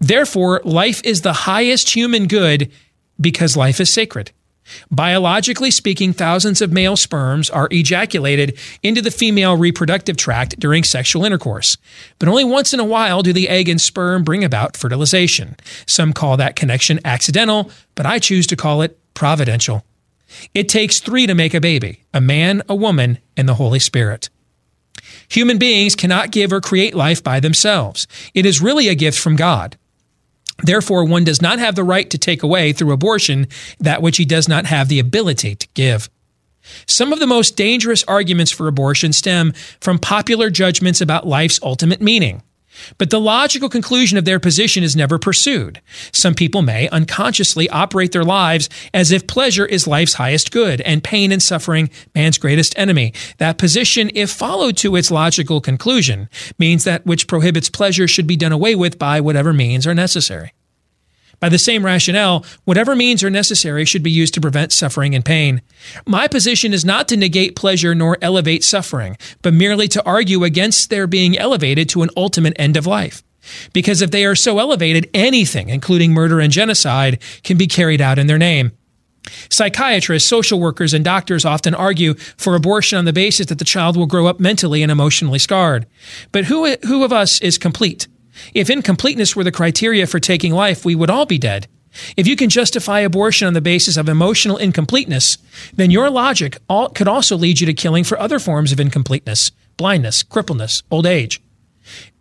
Therefore, life is the highest human good because life is sacred. Biologically speaking, thousands of male sperms are ejaculated into the female reproductive tract during sexual intercourse. But only once in a while do the egg and sperm bring about fertilization. Some call that connection accidental, but I choose to call it providential. It takes three to make a baby a man, a woman, and the Holy Spirit. Human beings cannot give or create life by themselves. It is really a gift from God. Therefore, one does not have the right to take away through abortion that which he does not have the ability to give. Some of the most dangerous arguments for abortion stem from popular judgments about life's ultimate meaning. But the logical conclusion of their position is never pursued. Some people may unconsciously operate their lives as if pleasure is life's highest good and pain and suffering man's greatest enemy. That position, if followed to its logical conclusion, means that which prohibits pleasure should be done away with by whatever means are necessary. By the same rationale, whatever means are necessary should be used to prevent suffering and pain. My position is not to negate pleasure nor elevate suffering, but merely to argue against their being elevated to an ultimate end of life. Because if they are so elevated, anything, including murder and genocide, can be carried out in their name. Psychiatrists, social workers, and doctors often argue for abortion on the basis that the child will grow up mentally and emotionally scarred. But who, who of us is complete? If incompleteness were the criteria for taking life, we would all be dead. If you can justify abortion on the basis of emotional incompleteness, then your logic all, could also lead you to killing for other forms of incompleteness, blindness, crippleness, old age.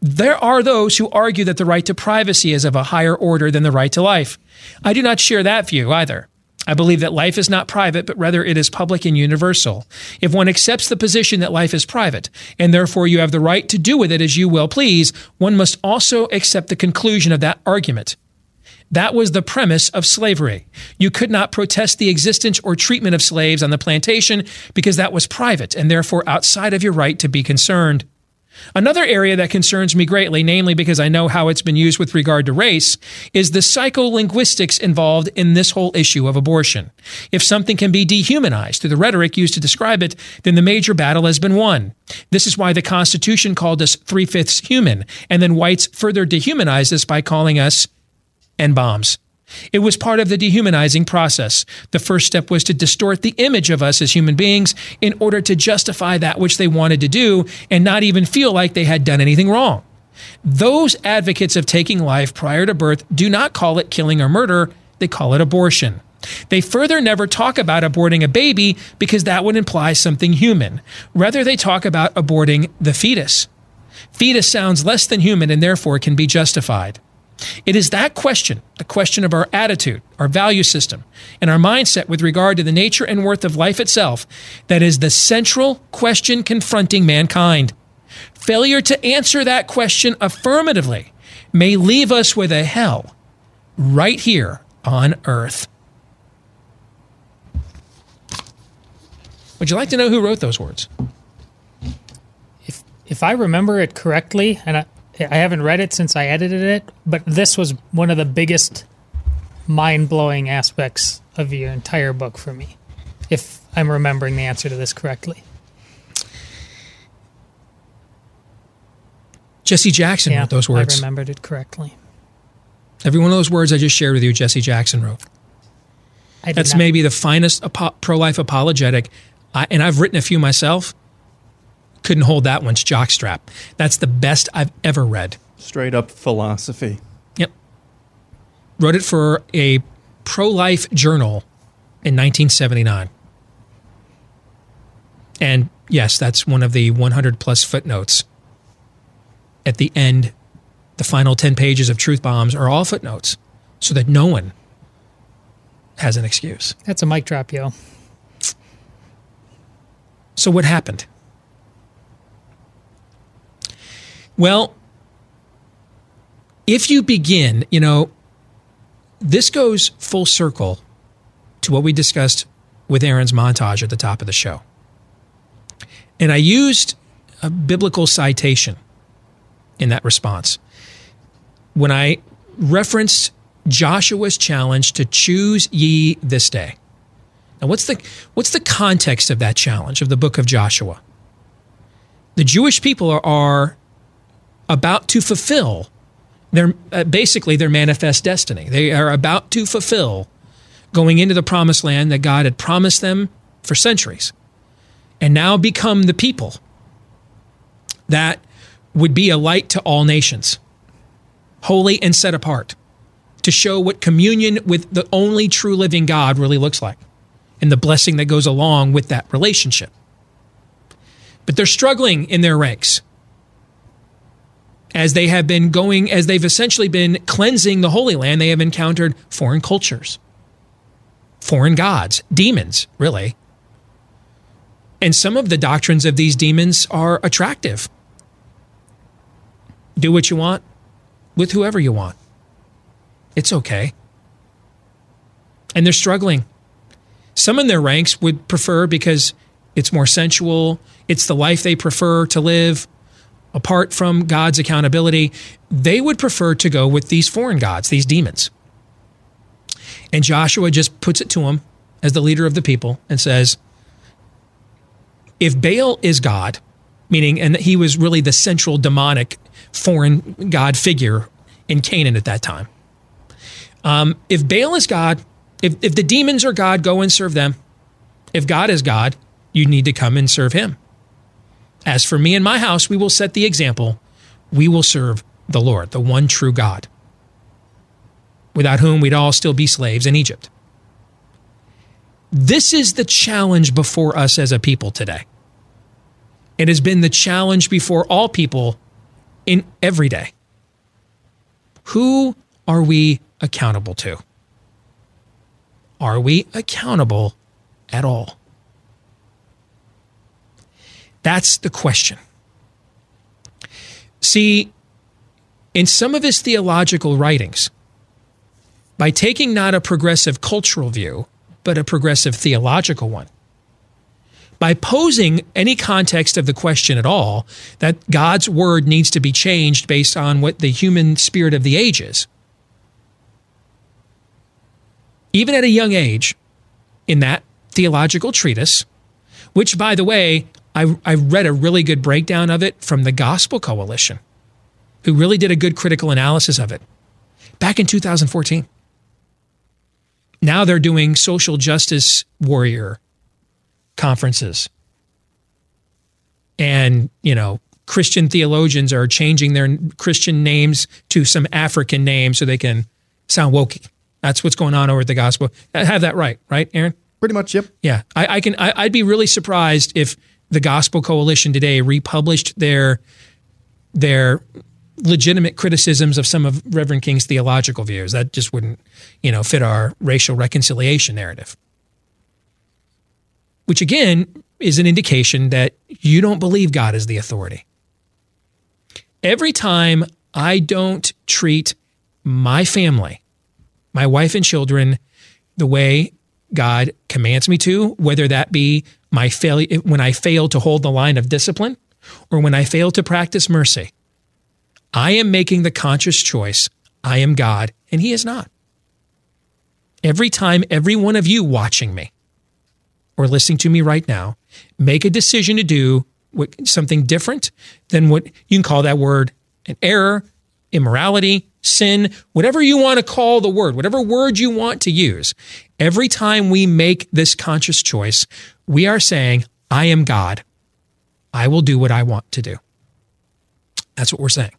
There are those who argue that the right to privacy is of a higher order than the right to life. I do not share that view either. I believe that life is not private, but rather it is public and universal. If one accepts the position that life is private, and therefore you have the right to do with it as you will please, one must also accept the conclusion of that argument. That was the premise of slavery. You could not protest the existence or treatment of slaves on the plantation because that was private and therefore outside of your right to be concerned. Another area that concerns me greatly, namely because I know how it's been used with regard to race, is the psycholinguistics involved in this whole issue of abortion. If something can be dehumanized through the rhetoric used to describe it, then the major battle has been won. This is why the Constitution called us three fifths human, and then whites further dehumanized us by calling us N bombs. It was part of the dehumanizing process. The first step was to distort the image of us as human beings in order to justify that which they wanted to do and not even feel like they had done anything wrong. Those advocates of taking life prior to birth do not call it killing or murder, they call it abortion. They further never talk about aborting a baby because that would imply something human. Rather, they talk about aborting the fetus. Fetus sounds less than human and therefore can be justified. It is that question, the question of our attitude, our value system, and our mindset with regard to the nature and worth of life itself, that is the central question confronting mankind. Failure to answer that question affirmatively may leave us with a hell right here on earth. Would you like to know who wrote those words? If if I remember it correctly, and I, I haven't read it since I edited it, but this was one of the biggest mind blowing aspects of your entire book for me, if I'm remembering the answer to this correctly. Jesse Jackson yeah, wrote those words. I remembered it correctly. Every one of those words I just shared with you, Jesse Jackson wrote. That's not- maybe the finest apo- pro life apologetic. I, and I've written a few myself. Couldn't hold that one's jockstrap. That's the best I've ever read. Straight up philosophy. Yep. Wrote it for a pro life journal in 1979. And yes, that's one of the 100 plus footnotes. At the end, the final 10 pages of Truth Bombs are all footnotes so that no one has an excuse. That's a mic drop, yo. So, what happened? Well, if you begin, you know, this goes full circle to what we discussed with Aaron's montage at the top of the show. And I used a biblical citation in that response. When I referenced Joshua's challenge to choose ye this day. Now what's the what's the context of that challenge of the book of Joshua? The Jewish people are, are about to fulfill their uh, basically their manifest destiny. They are about to fulfill going into the promised land that God had promised them for centuries. And now become the people that would be a light to all nations, holy and set apart, to show what communion with the only true living God really looks like and the blessing that goes along with that relationship. But they're struggling in their ranks as they have been going, as they've essentially been cleansing the Holy Land, they have encountered foreign cultures, foreign gods, demons, really. And some of the doctrines of these demons are attractive. Do what you want with whoever you want. It's okay. And they're struggling. Some in their ranks would prefer because it's more sensual, it's the life they prefer to live apart from God's accountability. They would prefer to go with these foreign gods, these demons. And Joshua just puts it to him as the leader of the people and says, if Baal is God, meaning, and he was really the central demonic foreign god figure in Canaan at that time. Um, if Baal is God, if, if the demons are God, go and serve them. If God is God, you need to come and serve him. As for me and my house, we will set the example. We will serve the Lord, the one true God, without whom we'd all still be slaves in Egypt. This is the challenge before us as a people today. It has been the challenge before all people in every day. Who are we accountable to? Are we accountable at all? That's the question. See, in some of his theological writings, by taking not a progressive cultural view, but a progressive theological one, by posing any context of the question at all, that God's word needs to be changed based on what the human spirit of the age is. Even at a young age, in that theological treatise, which, by the way, I, I read a really good breakdown of it from the Gospel Coalition, who really did a good critical analysis of it back in 2014. Now they're doing social justice warrior conferences. And, you know, Christian theologians are changing their Christian names to some African names so they can sound wokey. That's what's going on over at the gospel. I have that right, right, Aaron? Pretty much, yep. Yeah, I, I can. I, would be really surprised if the Gospel Coalition today republished their their legitimate criticisms of some of Reverend King's theological views. That just wouldn't, you know, fit our racial reconciliation narrative. Which again is an indication that you don't believe God is the authority. Every time I don't treat my family, my wife and children, the way God commands me to, whether that be my failure when I fail to hold the line of discipline or when I fail to practice mercy. I am making the conscious choice. I am God and he is not. Every time every one of you watching me or listening to me right now make a decision to do something different than what you can call that word an error, immorality, sin, whatever you want to call the word, whatever word you want to use. Every time we make this conscious choice, we are saying, I am God. I will do what I want to do. That's what we're saying.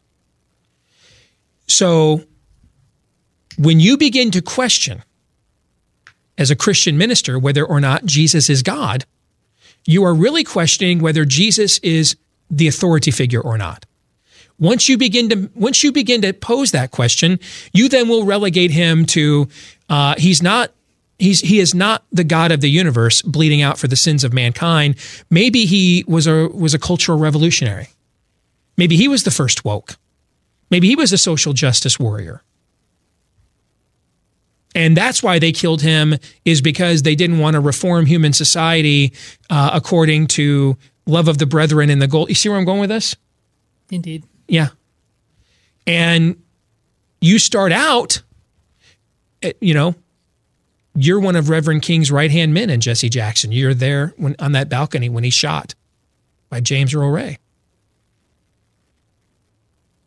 So when you begin to question as a Christian minister whether or not Jesus is God, you are really questioning whether Jesus is the authority figure or not. Once you begin to once you begin to pose that question, you then will relegate him to uh, he's not he's he is not the God of the universe bleeding out for the sins of mankind. Maybe he was a was a cultural revolutionary. Maybe he was the first woke. Maybe he was a social justice warrior. And that's why they killed him, is because they didn't want to reform human society uh, according to love of the brethren and the goal. You see where I'm going with this? Indeed. Yeah. And you start out, eh, you know, you're one of Reverend King's right hand men in Jesse Jackson. You're there when, on that balcony when he's shot by James Earl Ray.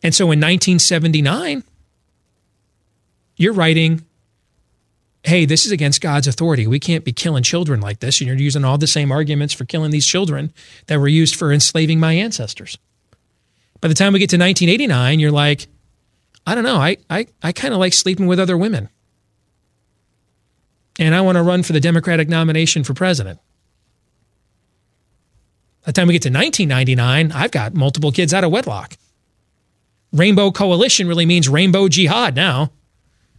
And so in 1979, you're writing, hey, this is against God's authority. We can't be killing children like this. And you're using all the same arguments for killing these children that were used for enslaving my ancestors. By the time we get to 1989, you're like, I don't know. I, I, I kind of like sleeping with other women. And I want to run for the Democratic nomination for president. By the time we get to 1999, I've got multiple kids out of wedlock. Rainbow Coalition really means rainbow jihad now.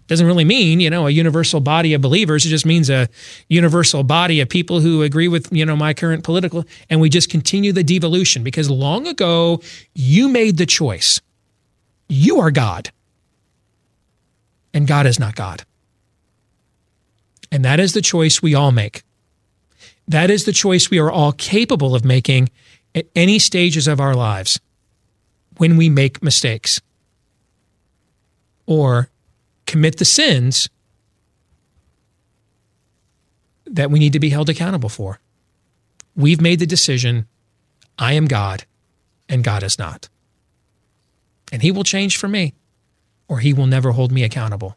Doesn't really mean, you know, a universal body of believers. It just means a universal body of people who agree with, you know, my current political. And we just continue the devolution because long ago you made the choice. You are God. And God is not God. And that is the choice we all make. That is the choice we are all capable of making at any stages of our lives when we make mistakes or commit the sins that we need to be held accountable for. We've made the decision I am God and God is not. And He will change for me or He will never hold me accountable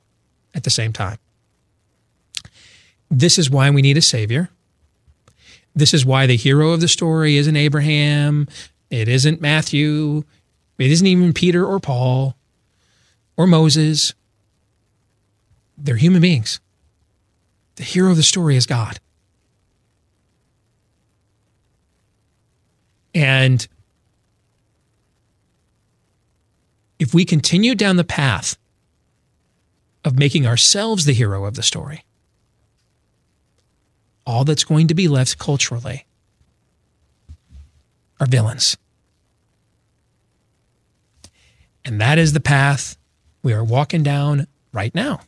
at the same time. This is why we need a Savior. This is why the hero of the story isn't Abraham, it isn't Matthew, it isn't even Peter or Paul. or Moses. They're human beings. The hero of the story is God. And if we continue down the path of making ourselves the hero of the story, all that's going to be left culturally are villains. And that is the path we are walking down right now.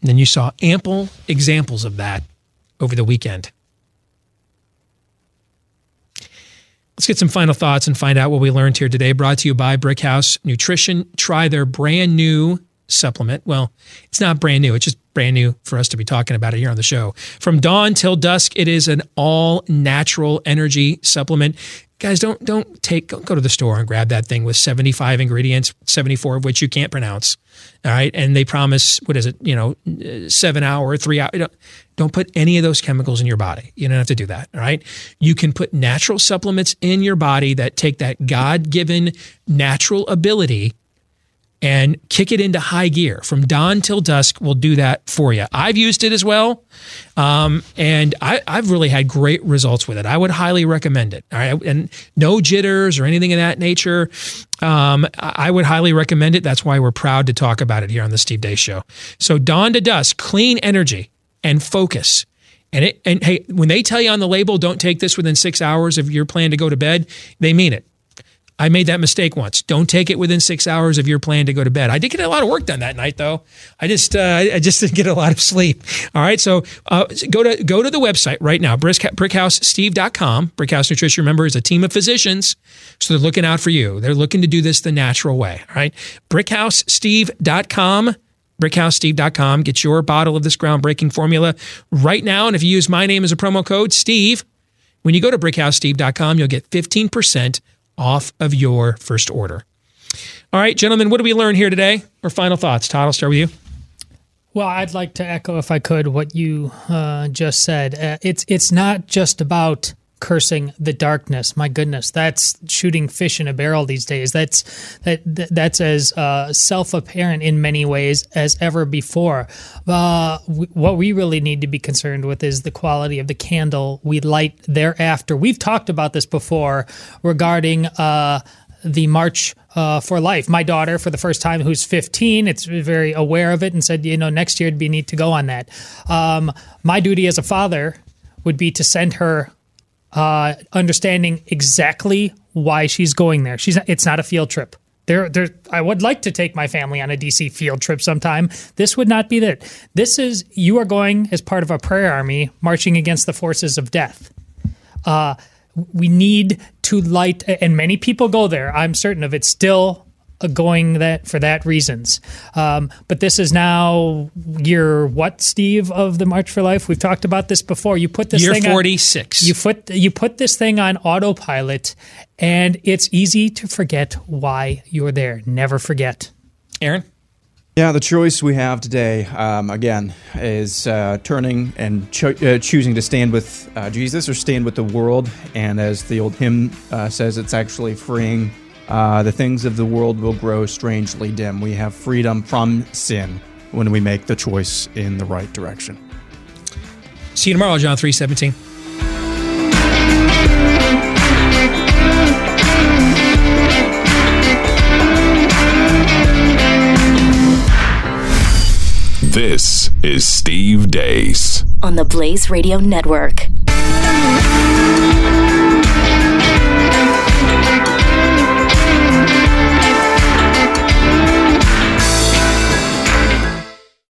And then you saw ample examples of that over the weekend. Let's get some final thoughts and find out what we learned here today. Brought to you by Brickhouse Nutrition. Try their brand new supplement. Well, it's not brand new, it's just brand new for us to be talking about it here on the show. From dawn till dusk, it is an all natural energy supplement. Guys don't don't take don't go to the store and grab that thing with 75 ingredients 74 of which you can't pronounce. All right? And they promise what is it you know seven hour three hour don't, don't put any of those chemicals in your body. You don't have to do that. All right? You can put natural supplements in your body that take that god-given natural ability and kick it into high gear from dawn till dusk We'll do that for you. I've used it as well. Um, and I, have really had great results with it. I would highly recommend it. All right. And no jitters or anything of that nature. Um, I would highly recommend it. That's why we're proud to talk about it here on the Steve Deace Show. So dawn to dusk, clean energy and focus. And it, and hey, when they tell you on the label, don't take this within six hours of your plan to go to bed, they mean it. I made that mistake once. Don't take it within six hours of your plan to go to bed. I did get a lot of work done that night, though. I just uh, I just didn't get a lot of sleep. All right, so uh, go to go to the website right now, brickhousesteve.com. Brickhouse Nutrition, remember, is a team of physicians, so they're looking out for you. They're looking to do this the natural way. All right, brickhousesteve.com brickhousesteve.com. Get your bottle of this groundbreaking formula right now. And if you use my name as a promo code, Steve, when you go to brickhousesteve.com, you'll get 15% off of your first order. All right, gentlemen, what did we learn here today? Or final thoughts? Todd, I'll start with you. Well, I'd like to echo, if I could, what you uh, just said. Uh, it's it's not just about cursing the darkness. My goodness, that's shooting fish in a barrel these days. That's that, that's as uh, self apparent in many ways as ever before. Uh, what we really need to be concerned with is the quality of the candle we light thereafter. We've talked about this before regarding. Uh, the March uh, for Life. My daughter, for the first time, who's 15, it's very aware of it and said, you know, next year it'd be neat to go on that. Um, my duty as a father would be to send her uh, understanding exactly why she's going there. She's not, it's not a field trip. There, there. I would like to take my family on a DC field trip sometime. This would not be that. This is you are going as part of a prayer army marching against the forces of death. Uh, we need to light, and many people go there. I'm certain of it. Still going that for that reasons. Um, but this is now year what, Steve, of the March for Life? We've talked about this before. You put this year thing forty six. You put you put this thing on autopilot, and it's easy to forget why you're there. Never forget, Aaron. Yeah, the choice we have today, um, again, is uh, turning and cho- uh, choosing to stand with uh, Jesus or stand with the world. And as the old hymn uh, says, it's actually freeing uh, the things of the world will grow strangely dim. We have freedom from sin when we make the choice in the right direction. See you tomorrow, John 317. This is Steve Deace on the Blaze Radio Network.